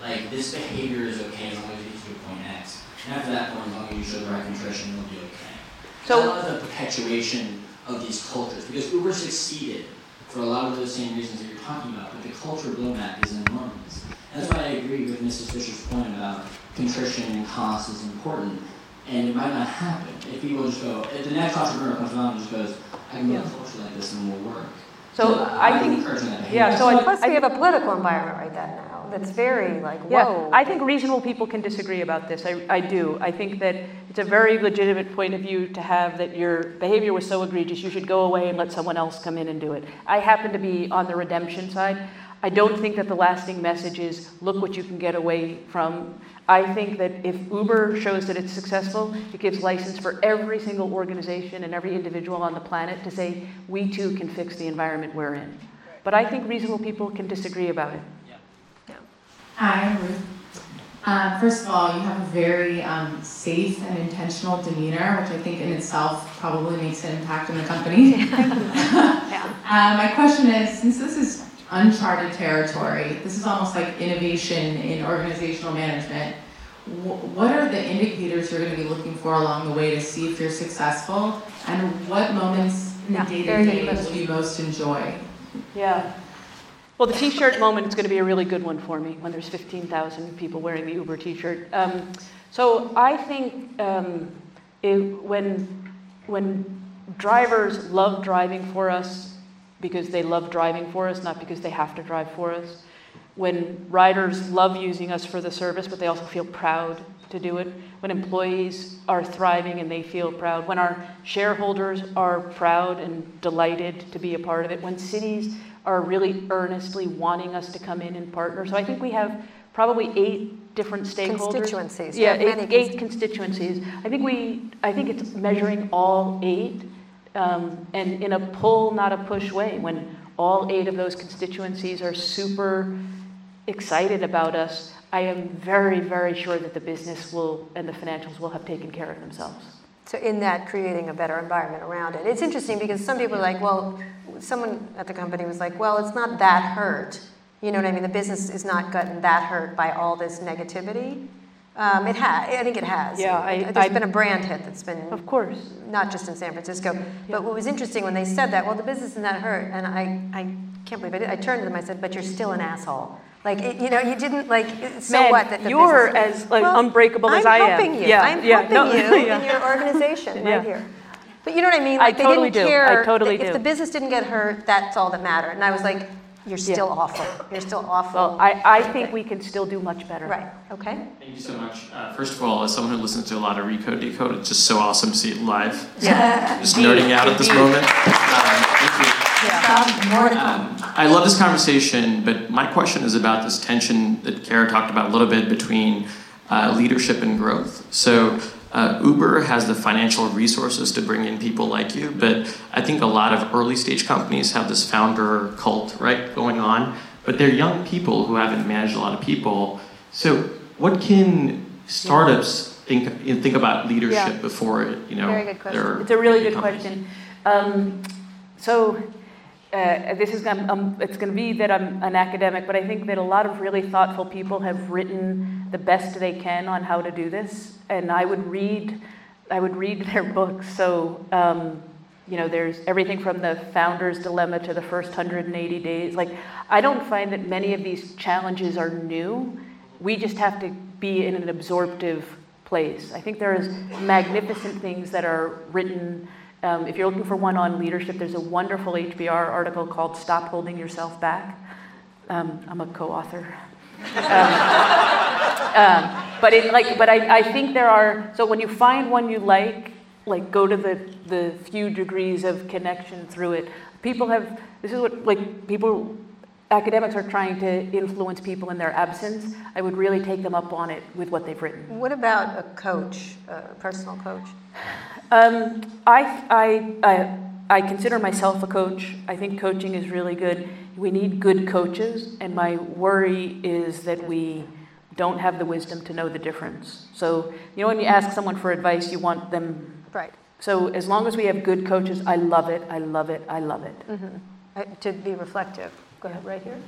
Speaker 5: Like, this behavior is okay as long as you get to point X. And after that point, as long as you show the right contrition, it'll be okay. So, I love the perpetuation of these cultures, because Uber succeeded for a lot of those same reasons that you're talking about, but the culture blowback is enormous. That's why I agree with Mrs. Swisher's point about contrition and cost is important. And it might not happen if people just go, if the next entrepreneur comes along and just goes, I can build a culture like this and it will work.
Speaker 3: So, so I think, yeah. So
Speaker 2: I, plus we have a political environment right that now that's very like whoa.
Speaker 3: Yeah, I think reasonable people can disagree about this. I, I do. I think that it's a very legitimate point of view to have that your behavior was so egregious you should go away and let someone else come in and do it. I happen to be on the redemption side. I don't think that the lasting message is look what you can get away from. I think that if Uber shows that it's successful, it gives license for every single organization and every individual on the planet to say, we too can fix the environment we're in. But I think reasonable people can disagree about it.
Speaker 2: Yeah.
Speaker 6: Hi, Ruth. Uh, first of all, you have a very um, safe and intentional demeanor, which I think in itself probably makes an impact in the company.
Speaker 2: yeah.
Speaker 6: uh, my question is since this is uncharted territory. This is almost like innovation in organizational management. What are the indicators you're going to be looking for along the way to see if you're successful? And what moments in day to day do you most enjoy?
Speaker 3: Yeah. Well, the T-shirt moment is going to be a really good one for me when there's 15,000 people wearing the Uber T-shirt. Um, so I think um, it, when when drivers love driving for us because they love driving for us, not because they have to drive for us. When riders love using us for the service, but they also feel proud to do it. When employees are thriving and they feel proud. When our shareholders are proud and delighted to be a part of it. When cities are really earnestly wanting us to come in and partner. So I think we have probably eight different stakeholders.
Speaker 2: Constituencies,
Speaker 3: Yeah, eight, eight constituencies. I think we, I think it's measuring all eight, um, and in a pull, not a push way. When all eight of those constituencies are super excited about us, I am very, very sure that the business will and the financials will have taken care of themselves.
Speaker 2: So in that, creating a better environment around it. It's interesting because some people are like, well, someone at the company was like, well, it's not that hurt. You know what I mean? The business is not gotten that hurt by all this negativity. Um, it has. I think it has.
Speaker 3: Yeah, I-
Speaker 2: There's
Speaker 3: I-
Speaker 2: been a brand hit that's been
Speaker 3: Of course.
Speaker 2: not just in San Francisco. But what was interesting when they said that, well, the business is not hurt, and I, I can't believe it. I turned to them, I said, but you're still an asshole. Like, it, you know, you didn't, like, so
Speaker 3: Man,
Speaker 2: what? That the
Speaker 3: you're
Speaker 2: business-
Speaker 3: as like
Speaker 2: Well,
Speaker 3: unbreakable as I'm
Speaker 2: I'm
Speaker 3: am.
Speaker 2: helping you.
Speaker 3: Yeah,
Speaker 2: I'm
Speaker 3: yeah,
Speaker 2: helping
Speaker 3: no,
Speaker 2: you
Speaker 3: yeah.
Speaker 2: in your organization
Speaker 3: Yeah.
Speaker 2: right here. But you know what I mean?
Speaker 3: I
Speaker 2: Like, they
Speaker 3: totally
Speaker 2: didn't
Speaker 3: do. I
Speaker 2: care.
Speaker 3: totally
Speaker 2: if
Speaker 3: do.
Speaker 2: the business didn't get hurt, that's all that mattered. And I was like, you're
Speaker 3: Yeah.
Speaker 2: still awful. You're still awful.
Speaker 3: Well, I, I think we can still do much better.
Speaker 2: Right, okay.
Speaker 7: Thank you so much. Uh, first of all, as someone who listens to a lot of Recode Decode, it's just so awesome to see it live.
Speaker 3: Yeah.
Speaker 7: Just
Speaker 3: Indeed,
Speaker 7: nerding out at this moment. Um, thank you.
Speaker 6: More to come.
Speaker 7: Um, I love this conversation, but my question is about this tension that Kara talked about a little bit between uh, leadership and growth. So, uh, Uber has the financial resources to bring in people like you, but I think a lot of early stage companies have this founder cult, right, going on. But they're young people who haven't managed a lot of people. So, what can startups think think about leadership
Speaker 3: Yeah.
Speaker 7: before it, you know?
Speaker 2: Very good question.
Speaker 3: It's a really good
Speaker 7: companies?
Speaker 3: question. Um, so uh, this is um, um, it's going to be that I'm an academic, but I think that a lot of really thoughtful people have written the best they can on how to do this, and I would read I would read their books. So. Um, you know, there's everything from the founder's dilemma to the first 180 days. Like, I don't find that many of these challenges are new. We just have to be in an absorptive place. I think there's magnificent things that are written. Um, if you're looking for one on leadership, there's a wonderful HBR article called "Stop Holding Yourself Back." Um, I'm a co-author. Um, um, but it like, but I, I think there are. So when you find one you like, like go to the the few degrees of connection through it. People have. This is what like people. Academics are trying to influence people in their absence. I would really take them up on it with what they've written.
Speaker 2: What about a coach, a personal coach?
Speaker 3: Um, I, I, I, I consider myself a coach. I think coaching is really good. We need good coaches, and my worry is that we don't have the wisdom to know the difference. So, you know, when you ask someone for advice, you want them.
Speaker 2: Right.
Speaker 3: So, as long as we have good coaches, I love it, I love it, I love it.
Speaker 2: Uh, To be reflective. Go ahead, right here.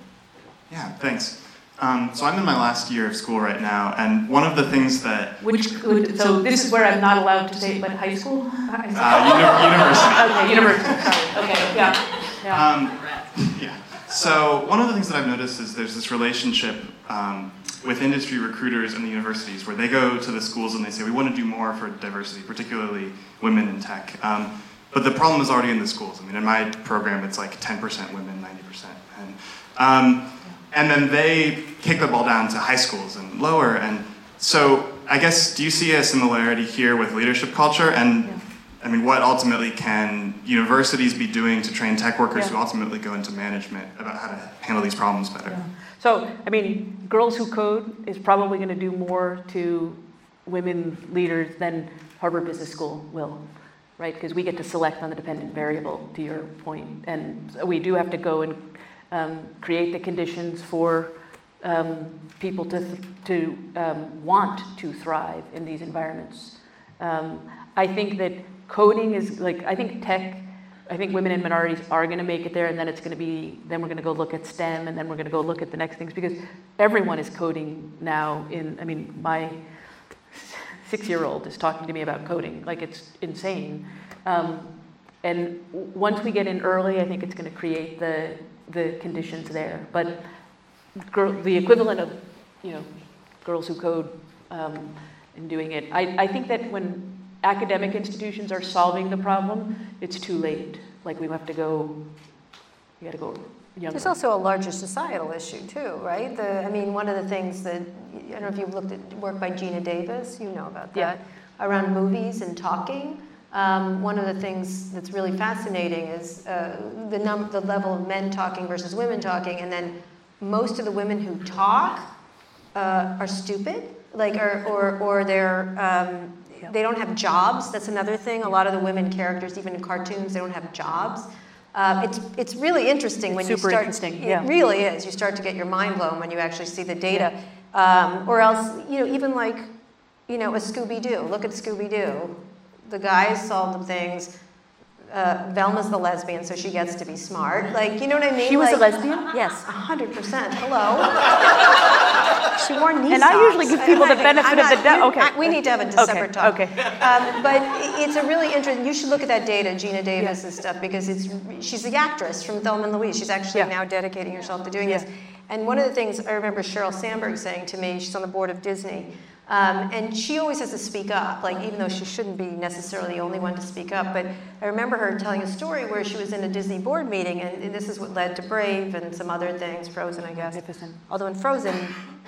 Speaker 8: Yeah, thanks. Um, so I'm in my last year of school right now, and one of the things that
Speaker 3: Which, would, so, this is where I'm not allowed to say, but high school?
Speaker 8: uh, uni- university.
Speaker 3: Okay, university, sorry, okay, yeah. yeah.
Speaker 8: Um, yeah. So one of the things that I've noticed is there's this relationship um, with industry recruiters and the universities where they go to the schools and they say we want to do more for diversity, particularly women in tech. But the problem is already in the schools. I mean, in my program, it's like 10% women, 90% men. Um, and then they kick the ball down to high schools and lower. And so I guess, do you see a similarity here with leadership culture? And I mean, what ultimately can universities be doing to train tech workers
Speaker 3: Yeah.
Speaker 8: who ultimately go into management about how to handle these problems better?
Speaker 3: So, I mean, Girls Who Code is probably going to do more to women leaders than Harvard Business School will, right? Because we get to select on the dependent variable, to your point. And so we do have to go and um, create the conditions for um, people to, to um, want to thrive in these environments. Um, I think that coding is like, I think tech I think women and minorities are going to make it there, and then it's going to be, then we're going to go look at STEM, and then we're going to go look at the next things because everyone is coding now. In, I mean, my six-year-old is talking to me about coding, like it's insane. Um, and once we get in early, I think it's going to create the the conditions there. But girl, the equivalent of, you know, girls who code um, and doing it. I, I think that when academic institutions are solving the problem, it's too late. Like we have to go, we got to go
Speaker 2: There's also a larger societal issue too, right? The, I mean, one of the things that I don't know if you've looked at work by Geena Davis, you know about that,
Speaker 3: Yeah.
Speaker 2: around movies and talking. Um, one of the things that's really fascinating is uh, the num- the level of men talking versus women talking, and then most of the women who talk uh, are stupid, like or or, or they're um, they don't have jobs. That's another thing. A lot of the women characters, even in cartoons, they don't have jobs. Uh, it's it's really interesting when you
Speaker 3: super
Speaker 2: start.
Speaker 3: interesting,
Speaker 2: It
Speaker 3: yeah.
Speaker 2: really is. You start to get your mind blown when you actually see the data, um, or else you know even like you know a Scooby Doo. Look at Scooby Doo. The guys solve the things. Uh, Velma's the lesbian, so she gets to be smart. Like, you know what I mean?
Speaker 3: She was a lesbian?
Speaker 2: Yes, 100%. Hello. she wore knee
Speaker 3: And I usually give people the benefit
Speaker 2: I'm
Speaker 3: of the doubt. Okay.
Speaker 2: I- We need to have a
Speaker 3: Okay,
Speaker 2: separate talk.
Speaker 3: okay.
Speaker 2: Um, but it's a really interesting, you should look at that data, Geena Davis and stuff, because it's, she's the actress from Thelma and Louise. She's actually
Speaker 3: Yeah.
Speaker 2: now dedicating herself to doing this. And one of the things I remember Sheryl Sandberg saying to me, she's on the board of Disney, um, and she always has to speak up, like even though she shouldn't be necessarily the only one to speak up. But I remember her telling a story where she was in a Disney board meeting, and, and this is what led to Brave and some other things, Frozen, I guess. Although in Frozen,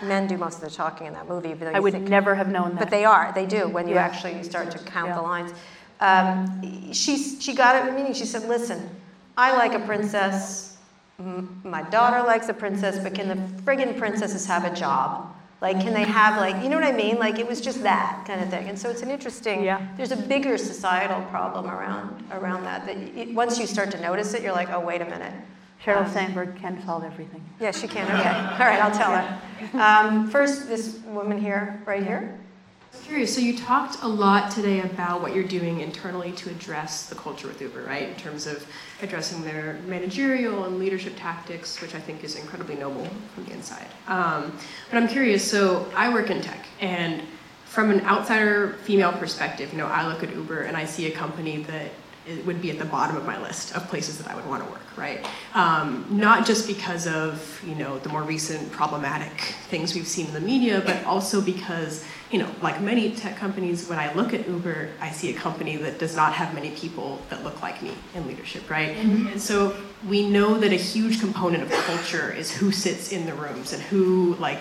Speaker 2: men do most of the talking in that movie. even
Speaker 3: I would
Speaker 2: think-
Speaker 3: never have known that.
Speaker 2: but they are, they do, when you
Speaker 3: Yeah.
Speaker 2: actually start to count
Speaker 3: Yeah.
Speaker 2: the lines. Um, she, she got it in a meeting, she said, listen, I like a princess, M- my daughter likes a princess, but can the friggin' princesses have a job? Like, can they have, like, you know what I mean? Like, it was just that kind of thing. And so it's an interesting,
Speaker 3: Yeah.
Speaker 2: there's a bigger societal problem around, around that, that it, once you start to notice it, you're like, oh, wait a minute.
Speaker 3: Sheryl
Speaker 2: Um,
Speaker 3: Sandberg can solve everything.
Speaker 2: Yes, she can, okay. All right, I'll tell her. Um, first, this woman here, right here.
Speaker 9: Curious. So you talked a lot today about what you're doing internally to address the culture with Uber, right? In terms of addressing their managerial and leadership tactics, which I think is incredibly noble from the inside. Um, but I'm curious. So I work in tech, and from an outsider female perspective, you know, I look at Uber and I see a company that it would be at the bottom of my list of places that I would want to work, right? Um, not just because of you know the more recent problematic things we've seen in the media, but also because you know, like many tech companies, when I look at Uber, I see a company that does not have many people that look like me in leadership, right? And so we know that a huge component of culture is who sits in the rooms and who like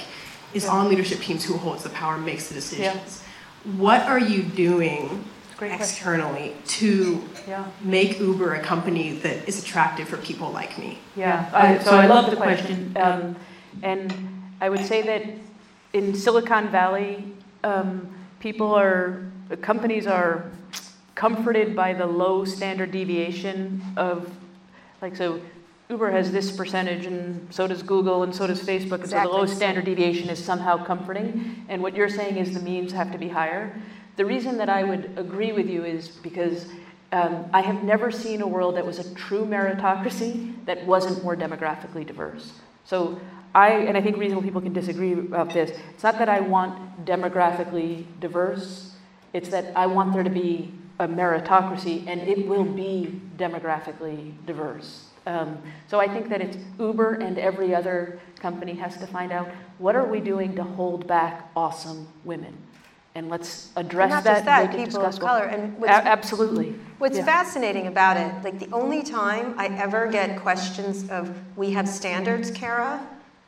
Speaker 9: is on leadership teams, who holds the power, makes the decisions. Yeah. What are you doing
Speaker 3: question.
Speaker 9: externally to
Speaker 3: Yeah.
Speaker 9: make Uber a company that is attractive for people like me?
Speaker 3: Yeah, I, so I love the question. Um, and I would say that in Silicon Valley, um, people are, companies are comforted by the low standard deviation of, like, so Uber has this percentage, and so does Google, and so does Facebook, and so the low standard deviation is somehow comforting. And what you're saying is the means have to be higher. The reason that I would agree with you is because um, I have never seen a world that was a true meritocracy that wasn't more demographically diverse. So I, and I think reasonable people can disagree about this. It's not that I want demographically diverse. It's that I want there to be a meritocracy, and it will be demographically diverse. Um, so I think that it's Uber and every other company has to find out what are we doing to hold back awesome women, and let's address
Speaker 2: Not
Speaker 3: that.
Speaker 2: just that, people of color. And
Speaker 3: A- absolutely.
Speaker 2: What's
Speaker 3: Yeah.
Speaker 2: fascinating about it, like the only time I ever get questions of we have standards, Kara,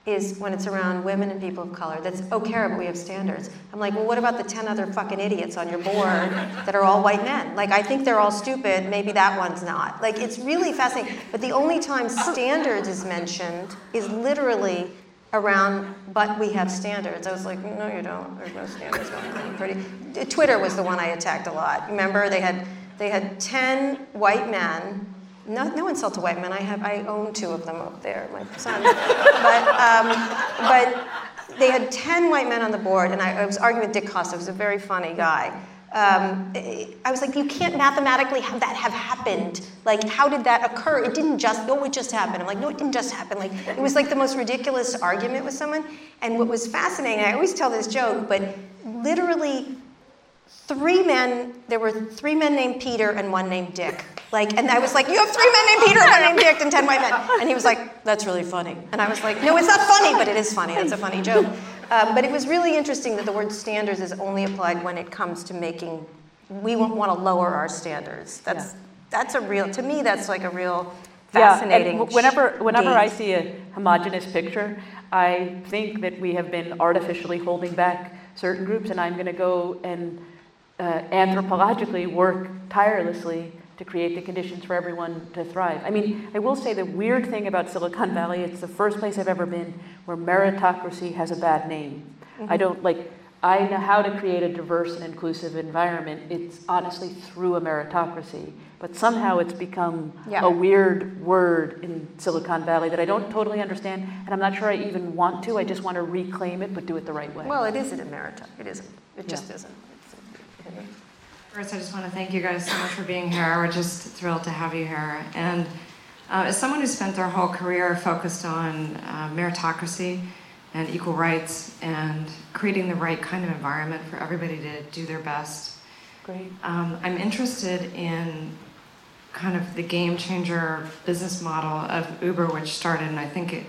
Speaker 2: is when it's around women and people of color. That's, oh, Kara, but we have standards. I'm like, well, what about the 10 other fucking idiots on your board that are all white men? Like, I think they're all stupid, maybe that one's not. Like, it's really fascinating. But the only time standards is mentioned is literally around, but we have standards. I was like, no, you don't. There's no standards. going on. Pretty. Twitter was the one I attacked a lot. Remember, they had they had ten white men. No, no insult to white men. I have I own two of them up there, my son. but um, but they had ten white men on the board, and I, I was arguing with Dick Costolo, who's a very funny guy. Um, I was like, you can't mathematically have that have happened. Like, how did that occur? It didn't just, no, it just happened. I'm like, no, it didn't just happen. Like, it was like the most ridiculous argument with someone. And what was fascinating, I always tell this joke, but literally three men, there were three men named Peter and one named Dick. Like, and I was like, you have three men named Peter and one named Dick and ten white men. And he was like, that's really funny. And I was like, no, it's not funny, but it is funny. It's a funny joke. Um, but it was really interesting that the word standards is only applied when it comes to making, we want to lower our standards. That's, yeah. that's a real, to me, that's like a real fascinating.
Speaker 3: Yeah, and whenever, whenever I see a homogenous picture, I think that we have been artificially holding back certain groups, and I'm going to go and uh, anthropologically work tirelessly to create the conditions for everyone to thrive. I mean, I will say the weird thing about Silicon Valley, it's the first place I've ever been where meritocracy has a bad name. Mm-hmm. I don't like, I know how to create a diverse and inclusive environment. It's honestly through a meritocracy. But somehow it's become yeah. a weird word in Silicon Valley that I don't totally understand, and I'm not sure I even want to. I just want to reclaim it, but do it the right way.
Speaker 2: Well, it isn't a meritocracy. It isn't. It just yeah. isn't.
Speaker 10: First, I just want to thank you guys so much for being here. We're just thrilled to have you here. And uh, as someone who spent their whole career focused on uh, meritocracy and equal rights and creating the right kind of environment for everybody to do their best,
Speaker 3: Great.
Speaker 10: Um, I'm interested in kind of the game changer business model of Uber, which started, and I think it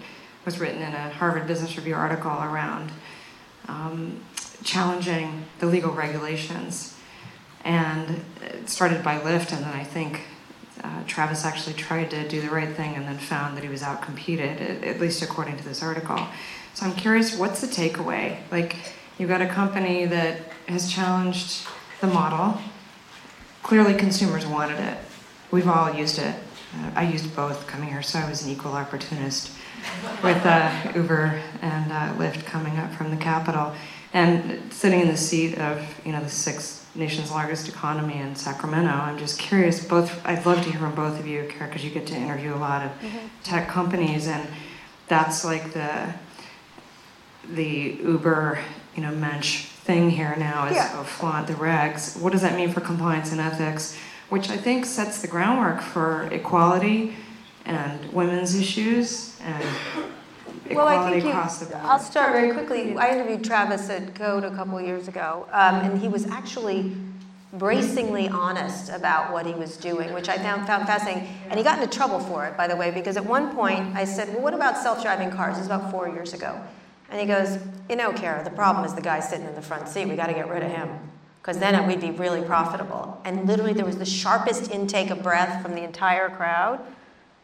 Speaker 10: was written in a Harvard Business Review article around um, challenging the legal regulations and it started by Lyft, and then I think uh, Travis actually tried to do the right thing and then found that he was outcompeted, at least according to this article. So I'm curious, what's the takeaway? Like, you've got a company that has challenged the model. Clearly, consumers wanted it. We've all used it. Uh, I used both coming here, so I was an equal opportunist with uh, Uber and uh, Lyft coming up from the capital, and sitting in the seat of you know the sixth nation's largest economy in Sacramento. I'm just curious. Both, I'd love to hear from both of you, Kara, because you get to interview a lot of mm-hmm. tech companies, and that's like the the Uber, you know, mensch thing here now is yeah. flaunt the regs. What does that mean for compliance and ethics? Which I think sets the groundwork for equality and women's issues and well, I think you,
Speaker 2: I'll start very quickly. I interviewed Travis at Code a couple years ago, um, and he was actually bracingly honest about what he was doing, which I found, found fascinating. And he got into trouble for it, by the way, because at one point I said, Well, what about self driving cars? This was about four years ago. And he goes, You know, Kara, the problem is the guy sitting in the front seat. We got to get rid of him. Because then we'd be really profitable. And literally, there was the sharpest intake of breath from the entire crowd.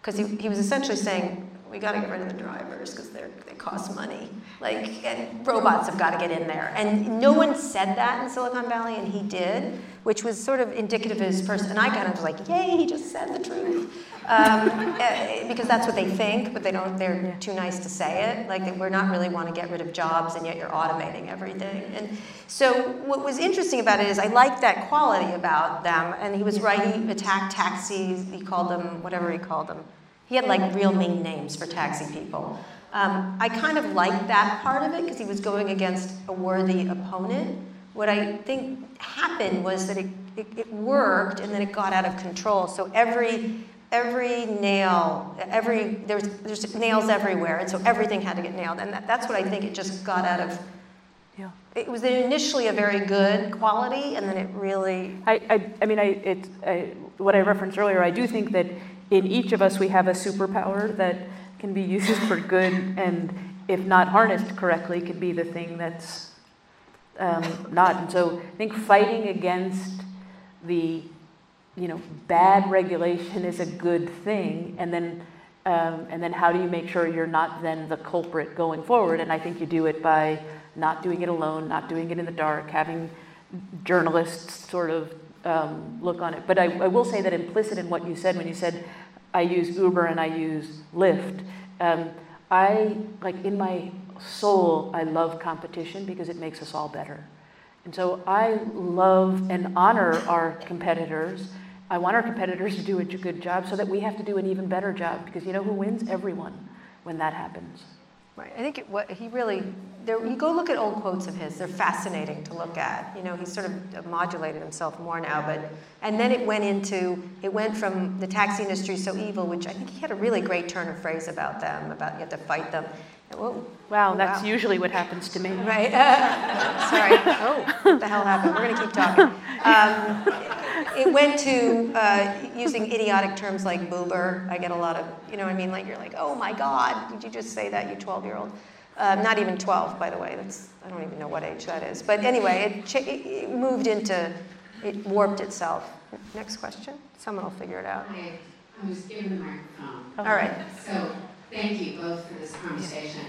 Speaker 2: Because he, he was essentially saying, we got to get rid of the drivers because they they cost money. Like, and robots have got to get in there. And no one said that in Silicon Valley, and he did, which was sort of indicative of his person. And I kind of was like, yay, he just said the truth. Um, eh, because that's what they think, but they don't, they're too nice to say it. Like, we're not really want to get rid of jobs, and yet you're automating everything. And so, what was interesting about it is I liked that quality about them. And he was right, he attacked taxis, he called them, whatever he called them he had like real mean names for taxi people. Um, I kind of liked that part of it because he was going against a worthy opponent. What I think happened was that it, it, it, worked and then it got out of control. So every every nail, every there's there's nails everywhere, and so everything had to get nailed. And that, that's what I think it just got out of. Yeah. It was initially a very good quality, and then it really.
Speaker 3: I I, I mean I it I, what I referenced earlier. I do think that in each of us we have a superpower that can be used for good and if not harnessed correctly could be the thing that's um, not. And so i think fighting against the you know bad regulation is a good thing. And then um, and then how do you make sure you're not then the culprit going forward? And i think you do it by not doing it alone not doing it in the dark having journalists sort of um, look on it. But I, I, will say that implicit in what you said when you said I use Uber and I use Lyft, um, I like in my soul I love competition because it makes us all better. And so I love and honor our competitors. I want our competitors to do a good job so that we have to do an even better job because you know who wins? Everyone when that happens.
Speaker 2: Right. I think it, what he really there, you go look at old quotes of his. They're fascinating to look at. You know, he's sort of modulated himself more now, but and then it went into it went from the taxi industry so evil, which I think he had a really great turn of phrase about them, about you have to fight them. Whoa.
Speaker 3: Wow,
Speaker 2: Oh,
Speaker 3: that's
Speaker 2: wow.
Speaker 3: usually what happens to me.
Speaker 2: Right. Sorry. Oh, what the hell happened? We're going to keep talking. Um, it went to uh, using idiotic terms like boober. I get a lot of, you know what I mean? Like, you're like, oh my God, did you just say that, you 12 year old? Um, not even 12, by the way. That's, I don't even know what age that is. But anyway, it, cha- it, moved into, it warped itself. Next question. Someone will figure it out.
Speaker 11: Hi, I was given the microphone.
Speaker 2: All right.
Speaker 11: So, thank you both for this conversation.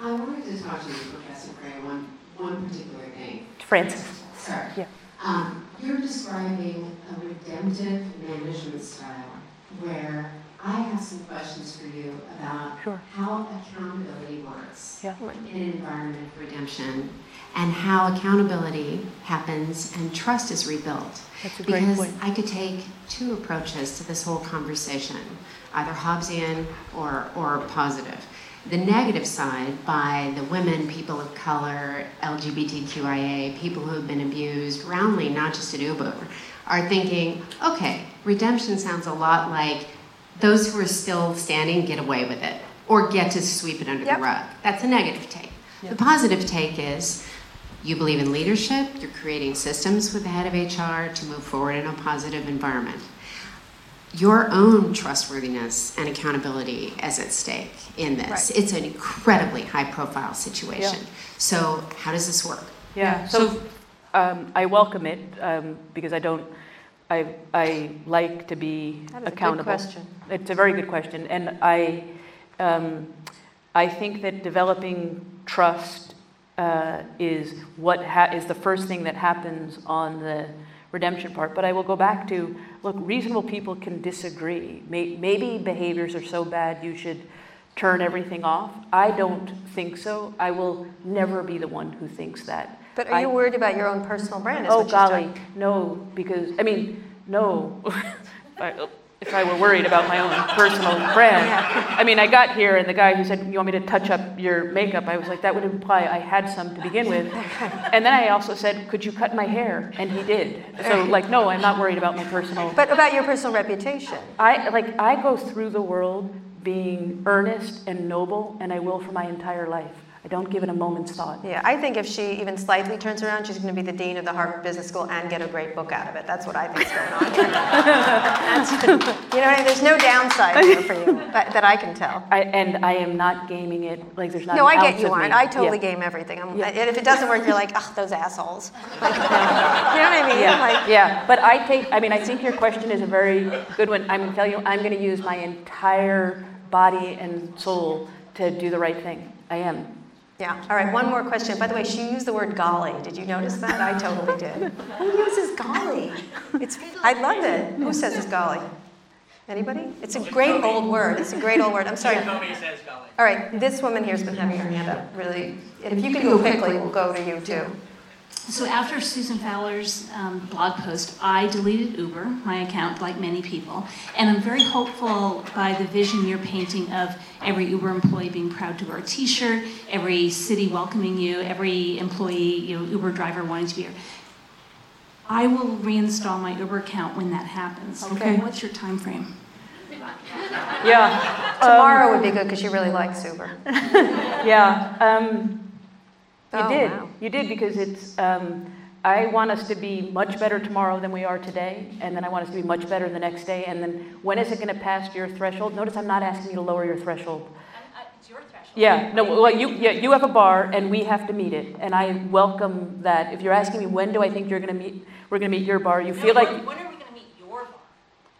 Speaker 11: I wanted to talk to you, Professor Frei, on one particular thing.
Speaker 3: Frances.
Speaker 11: Sorry.
Speaker 3: Yeah.
Speaker 11: Um, you're describing a redemptive management style where I have some questions for you about
Speaker 3: Sure.
Speaker 11: how accountability works
Speaker 3: Yeah.
Speaker 11: in an environment of redemption and how accountability happens and trust is rebuilt.
Speaker 3: That's a great
Speaker 11: because
Speaker 3: point.
Speaker 11: I could take two approaches to this whole conversation, either Hobbesian or, or positive. The negative side by the women, people of color, LGBTQIA, people who have been abused roundly, not just at Uber, are thinking, okay, redemption sounds a lot like those who are still standing get away with it or get to sweep it under
Speaker 2: Yep.
Speaker 11: the rug. That's a negative take. The positive take is you believe in leadership, you're creating systems with the head of HR to move forward in a positive environment. Your own trustworthiness and accountability is at stake in this.
Speaker 2: Right.
Speaker 11: It's an incredibly high profile situation. So, how does this work?
Speaker 3: Yeah, so um, I welcome it um, because I don't, I, I like to be
Speaker 2: That is a good
Speaker 3: accountable.
Speaker 2: question.
Speaker 3: It's a very good question. And I, um, I think that developing trust uh, is what ha- is the first thing that happens on the redemption part. But I will go back to look, reasonable people can disagree. May- maybe behaviors are so bad you should turn everything off. I don't think so. I will never be the one who thinks that.
Speaker 2: But are
Speaker 3: I-
Speaker 2: you worried about your own personal brand?
Speaker 3: Oh golly, no, because I mean, no. if, I, if I were worried about my own personal brand, I mean, I got here and the guy who said, "You want me to touch up your makeup?" I was like, "That would imply I had some to begin with." And then I also said, "Could you cut my hair?" And he did. So like, no, I'm not worried about my personal.
Speaker 2: But about your personal reputation.
Speaker 3: I like I go through the world being earnest and noble, and I will for my entire life. I don't give it a moment's thought.
Speaker 2: Yeah, I think if she even slightly turns around, she's going to be the dean of the Harvard Business School and get a great book out of it. That's what I think's going on. You know, what I mean? there's no downside here for you that, that I can tell.
Speaker 3: I, and I am not gaming it like there's not.
Speaker 2: No, I get you aren't. I totally
Speaker 3: Yeah.
Speaker 2: game everything. I'm,
Speaker 3: Yeah.
Speaker 2: And if it doesn't work, you're like, ah, those assholes. Like, you know what I mean?
Speaker 3: Yeah,
Speaker 2: Like,
Speaker 3: yeah, but I take, I mean, I think your question is a very good one. I'm gonna tell you, I'm gonna use my entire body and soul to do the right thing. I am.
Speaker 2: Yeah. All right. One more question. By the way, she used the word golly. Did you notice that? I totally did. Who uses golly? It's. I love it. Who says it's golly? Anybody? It's a great old word. It's a great old word. I'm sorry.
Speaker 4: Nobody says golly.
Speaker 2: All right. This woman here's been having her hand up. Really. If you can go quickly, we'll go to you too.
Speaker 12: So after Susan Fowler's um, blog post, I deleted Uber, my account, like many people, and I'm very hopeful by the vision you're painting of every Uber employee being proud to wear a T-shirt, every city welcoming you, every employee, you know, Uber driver wanting to be here. I will reinstall my Uber account when that happens.
Speaker 2: Okay.
Speaker 12: What's your time frame?
Speaker 3: Yeah.
Speaker 2: Tomorrow would be good because she really likes Uber.
Speaker 3: Yeah. Um, you
Speaker 2: Oh,
Speaker 3: did.
Speaker 2: wow.
Speaker 3: You did because it's. Um, I want us to be much better tomorrow than we are today, and then I want us to be much better the next day. And then when is it going to pass your threshold? Notice I'm not asking you to lower your threshold.
Speaker 4: It's your threshold.
Speaker 3: Yeah, no, well, you, yeah, you have a bar and we have to meet it. And I welcome that. If you're asking me, when do I think you're going to meet, we're going to meet your bar, you feel like,
Speaker 4: When when are we going to meet your bar?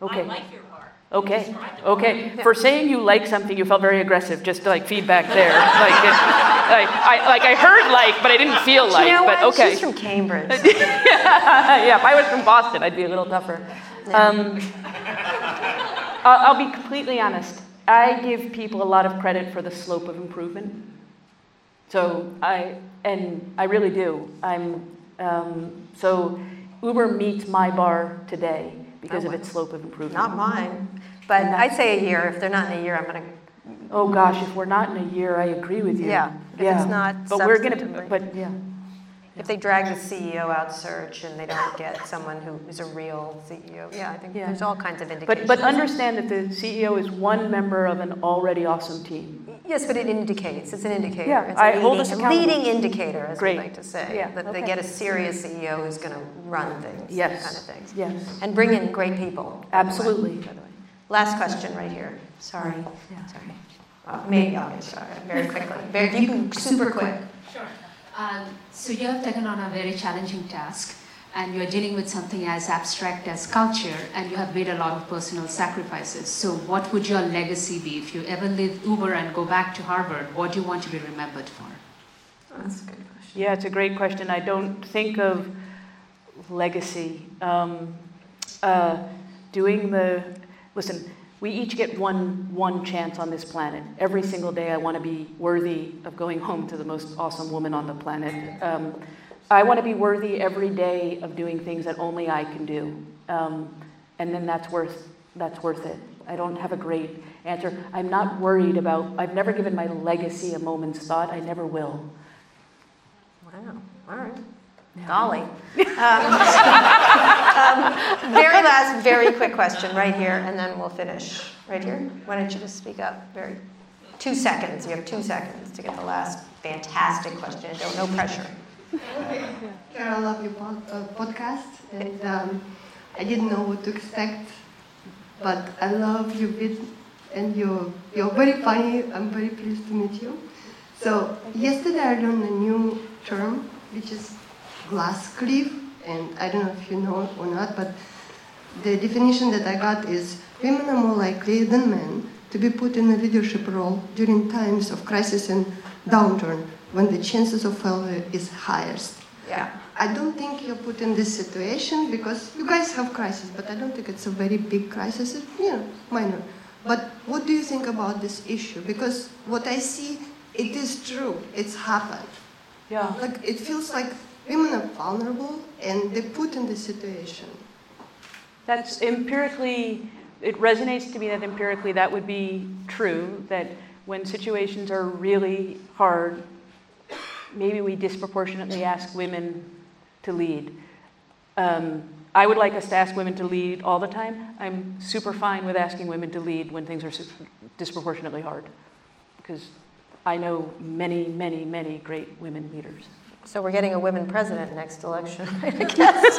Speaker 3: Okay.
Speaker 4: I like your bar.
Speaker 3: Okay, okay. For saying you like something, you felt very aggressive, just like feedback there. Like, it- like, I, like I heard like, but I didn't feel like,
Speaker 2: you know
Speaker 3: but
Speaker 2: what?
Speaker 3: okay.
Speaker 2: She's from Cambridge.
Speaker 3: yeah, if I was from Boston, I'd be a little tougher. Um, I'll, I'll be completely honest. I give people a lot of credit for the slope of improvement. So I, and I really do. I'm, um, so Uber meets my bar today because
Speaker 2: Oh,
Speaker 3: of its slope of improvement.
Speaker 2: Not mine. But I'd say a year. If they're not in a year, I'm going to
Speaker 3: Oh gosh, if we're not in a year, I agree with you.
Speaker 2: Yeah, if it's
Speaker 3: Yeah.
Speaker 2: not
Speaker 3: But we're gonna, but, yeah.
Speaker 2: If they drag the CEO out search and they don't get someone who is a real CEO, yeah, I think
Speaker 3: Yeah.
Speaker 2: there's all kinds of indications.
Speaker 3: But, but understand that the CEO is one member of an already awesome team.
Speaker 2: Yes, but it indicates, it's an indicator.
Speaker 3: Yeah,
Speaker 2: It's a
Speaker 3: I hold
Speaker 2: leading-. Leading indicator, as we
Speaker 3: Great.
Speaker 2: like to say.
Speaker 3: Yeah,
Speaker 2: That they get a serious CEO who's going to run things,
Speaker 3: Yes,
Speaker 2: kind of things.
Speaker 3: yes.
Speaker 2: And bring in great people.
Speaker 3: Absolutely.
Speaker 2: By the way. Last question right here. Sorry. Sorry. Uh, Maybe I'll get started very quickly. Very, you can, super quick.
Speaker 13: Sure. Um, so you have taken on a very challenging task, and you're dealing with something as abstract as culture, and you have made a lot of personal sacrifices. So, what would your legacy be if you ever leave Uber and go back to Harvard? What do you want to be remembered for?
Speaker 2: That's a good question.
Speaker 3: Yeah, it's a great question. I don't think of legacy. Um, uh, doing the, listen, we each get one, one chance on this planet. Every single day, I want to be worthy of going home to the most awesome woman on the planet. Um, I want to be worthy every day of doing things that only I can do. Um, and then that's worth, that's worth it. I don't have a great answer. I'm not worried about, I've never given my legacy a moment's thought. I never will.
Speaker 2: Wow, all right. Golly. Um, um, Very last, very quick question, right here, and then we'll finish. Right here? Why don't you just speak up? Very, two seconds, you have two seconds to get the last fantastic question. Don't, no pressure.
Speaker 14: Carol, I love your pod, uh, podcast, and um, I didn't know what to expect, but I love your bit, and you're you're very funny. I'm very pleased to meet you. So yesterday I learned a new term, which is glass cliff, and I don't know if you know or not, but the definition that I got is women are more likely than men to be put in a leadership role during times of crisis and downturn when the chances of failure is highest.
Speaker 2: Yeah.
Speaker 14: I don't think you're put in this situation because you guys have crisis, but I don't think it's a very big crisis. It's, you know, minor. But what do you think about this issue? Because what I see, it is true. It's happened.
Speaker 3: Yeah.
Speaker 14: Like it feels like women are vulnerable and they're put in this situation.
Speaker 3: That's empirically, it resonates to me that empirically that would be true, that when situations are really hard, maybe we disproportionately ask women to lead. Um, I would like us to ask women to lead all the time. I'm super fine with asking women to lead when things are disproportionately hard, because I know many, many, many great women leaders.
Speaker 2: So we're getting a women president next election, I guess.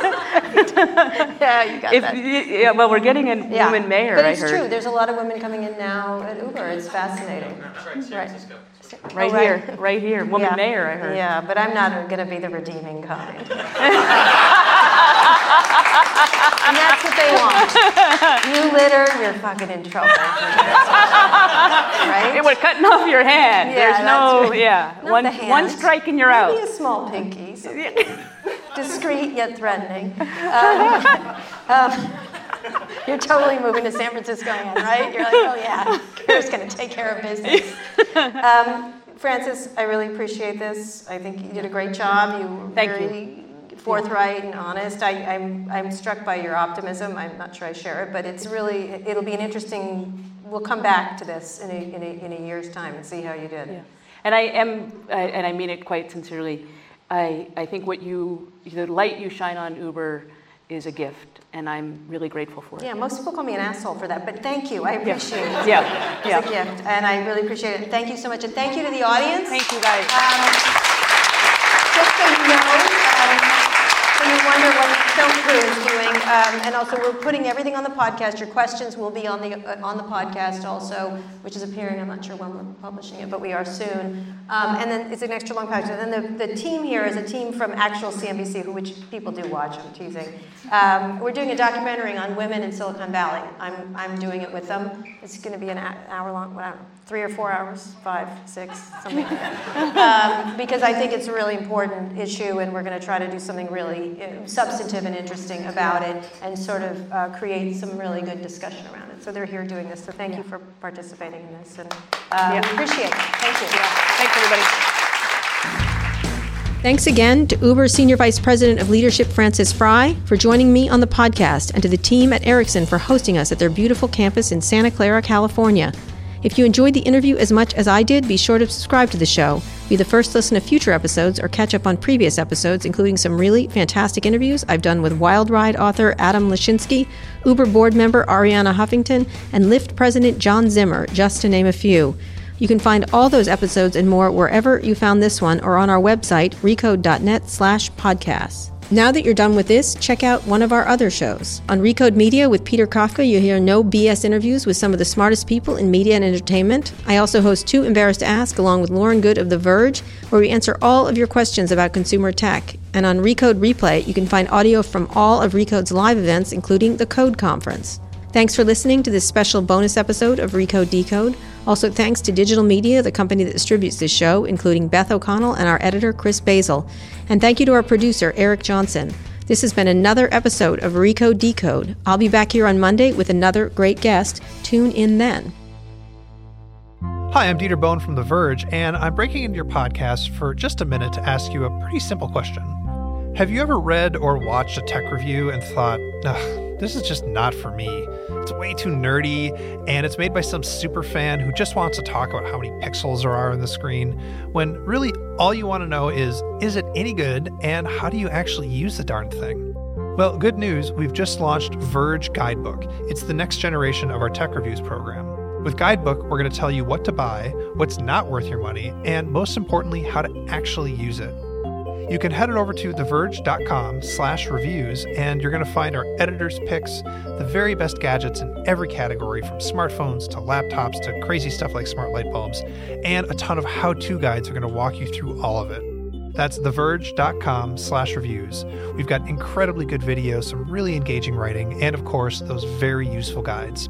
Speaker 2: Yeah, you got
Speaker 3: If-
Speaker 2: that.
Speaker 3: Yeah, well, we're getting a
Speaker 2: Yeah.
Speaker 3: woman mayor,
Speaker 2: But
Speaker 3: I
Speaker 2: it's
Speaker 3: heard.
Speaker 2: true, there's a lot of women coming in now at Uber, it's fascinating. Right.
Speaker 3: Right
Speaker 2: Oh,
Speaker 3: here, right here, woman
Speaker 2: Yeah.
Speaker 3: mayor, I heard.
Speaker 2: Yeah, but I'm not gonna be the redeeming kind. And that's what they want. You litter, you're fucking in trouble. Right?
Speaker 3: We're cutting off your hand.
Speaker 2: Yeah,
Speaker 3: There's no,
Speaker 2: right.
Speaker 3: yeah.
Speaker 2: Not
Speaker 3: One, one strike and you're out.
Speaker 2: Maybe a small pinky, discreet yet threatening. Um, um, you're totally moving to San Francisco again, right? You're like, oh yeah, Kara's gonna take care of business. Um, Frances, I really appreciate this. I think you did a great job. You were
Speaker 3: Thank you.
Speaker 2: Forthright and honest. I, I'm, I'm struck by your optimism. I'm not sure I share it, but it's really, it'll be an interesting, we'll come back to this in a, in a, in a year's time and see how you did.
Speaker 3: Yeah. And I am, I- and I mean it quite sincerely, I, I think what you, the light you shine on Uber is a gift, and I'm really grateful for it.
Speaker 2: Yeah, most people call me an asshole for that, but thank you. I
Speaker 3: Yeah.
Speaker 2: appreciate it.
Speaker 3: Yeah,
Speaker 2: It's
Speaker 3: yeah.
Speaker 2: a gift, and I really appreciate it. Thank you so much, and thank you to the audience.
Speaker 3: Thank you, guys.
Speaker 2: Um, just so you know, um, so you wonder what Film Crew is doing, um, and also we're putting everything on the podcast. Your questions will be on the uh, on the podcast also, which is appearing. I'm not sure when we're publishing it, but we are soon. Um, and then it's an extra long podcast. And then the, the team here is a team from actual CNBC, who which people do watch. I'm teasing. Um, we're doing a documentary on women in Silicon Valley. I'm I'm doing it with them. It's going to be an hour long, three or four hours, five, six, something like that. Um, because I think it's a really important issue, and we're going to try to do something really uh, substantive and interesting about it, and sort of uh, create some really good discussion around it. So they're here doing this. So thank you for participating in this, and uh, we appreciate it. Thank you.
Speaker 3: Thanks, everybody.
Speaker 1: Thanks again to Uber Senior Vice President of Leadership Frances Frei for joining me on the podcast and to the team at Ericsson for hosting us at their beautiful campus in Santa Clara, California.
Speaker 2: If you enjoyed the interview as much as I did, be sure to subscribe to the show. Be the first to listen to future episodes or catch up on previous episodes, including some really fantastic interviews I've done with Wild Ride author Adam Lashinsky, Uber board member Arianna Huffington, and Lyft president John Zimmer, just to name a few. You can find all those episodes and more wherever you found this one or on our website, recode.net slash podcasts. Now that you're done with this, check out one of our other shows. On Recode Media with Peter Kafka, you hear no BS interviews with some of the smartest people in media and entertainment. I also host Too Embarrassed to Ask along with Lauren Goode of The Verge, where we answer all of your questions about consumer tech. And on Recode Replay, you can find audio from all of Recode's live events, including the Code Conference. Thanks for listening to this special bonus episode of Recode Decode. Also, thanks to Digital Media, the company that distributes this show, including Beth O'Connell and our editor, Chris Basil. And thank you to our producer, Eric Johnson. This has been another episode of Recode Decode. I'll be back here on Monday with another great guest. Tune in then.
Speaker 15: Hi, I'm Dieter Bohn from The Verge, and I'm breaking into your podcast for just a minute to ask you a pretty simple question. Have you ever read or watched a tech review and thought, ugh, this is just not for me? It's way too nerdy, and it's made by some super fan who just wants to talk about how many pixels there are on the screen, when really all you want to know is, is it any good, and how do you actually use the darn thing? Well, good news, we've just launched Verge Guidebook. It's the next generation of our tech reviews program. With Guidebook, we're going to tell you what to buy, what's not worth your money, and most importantly, how to actually use it. You can head it over to theverge.com slash reviews, and you're going to find our editor's picks, the very best gadgets in every category, from smartphones to laptops to crazy stuff like smart light bulbs, and a ton of how-to guides are going to walk you through all of it. That's theverge.com slash reviews. We've got incredibly good videos, some really engaging writing, and of course, those very useful guides.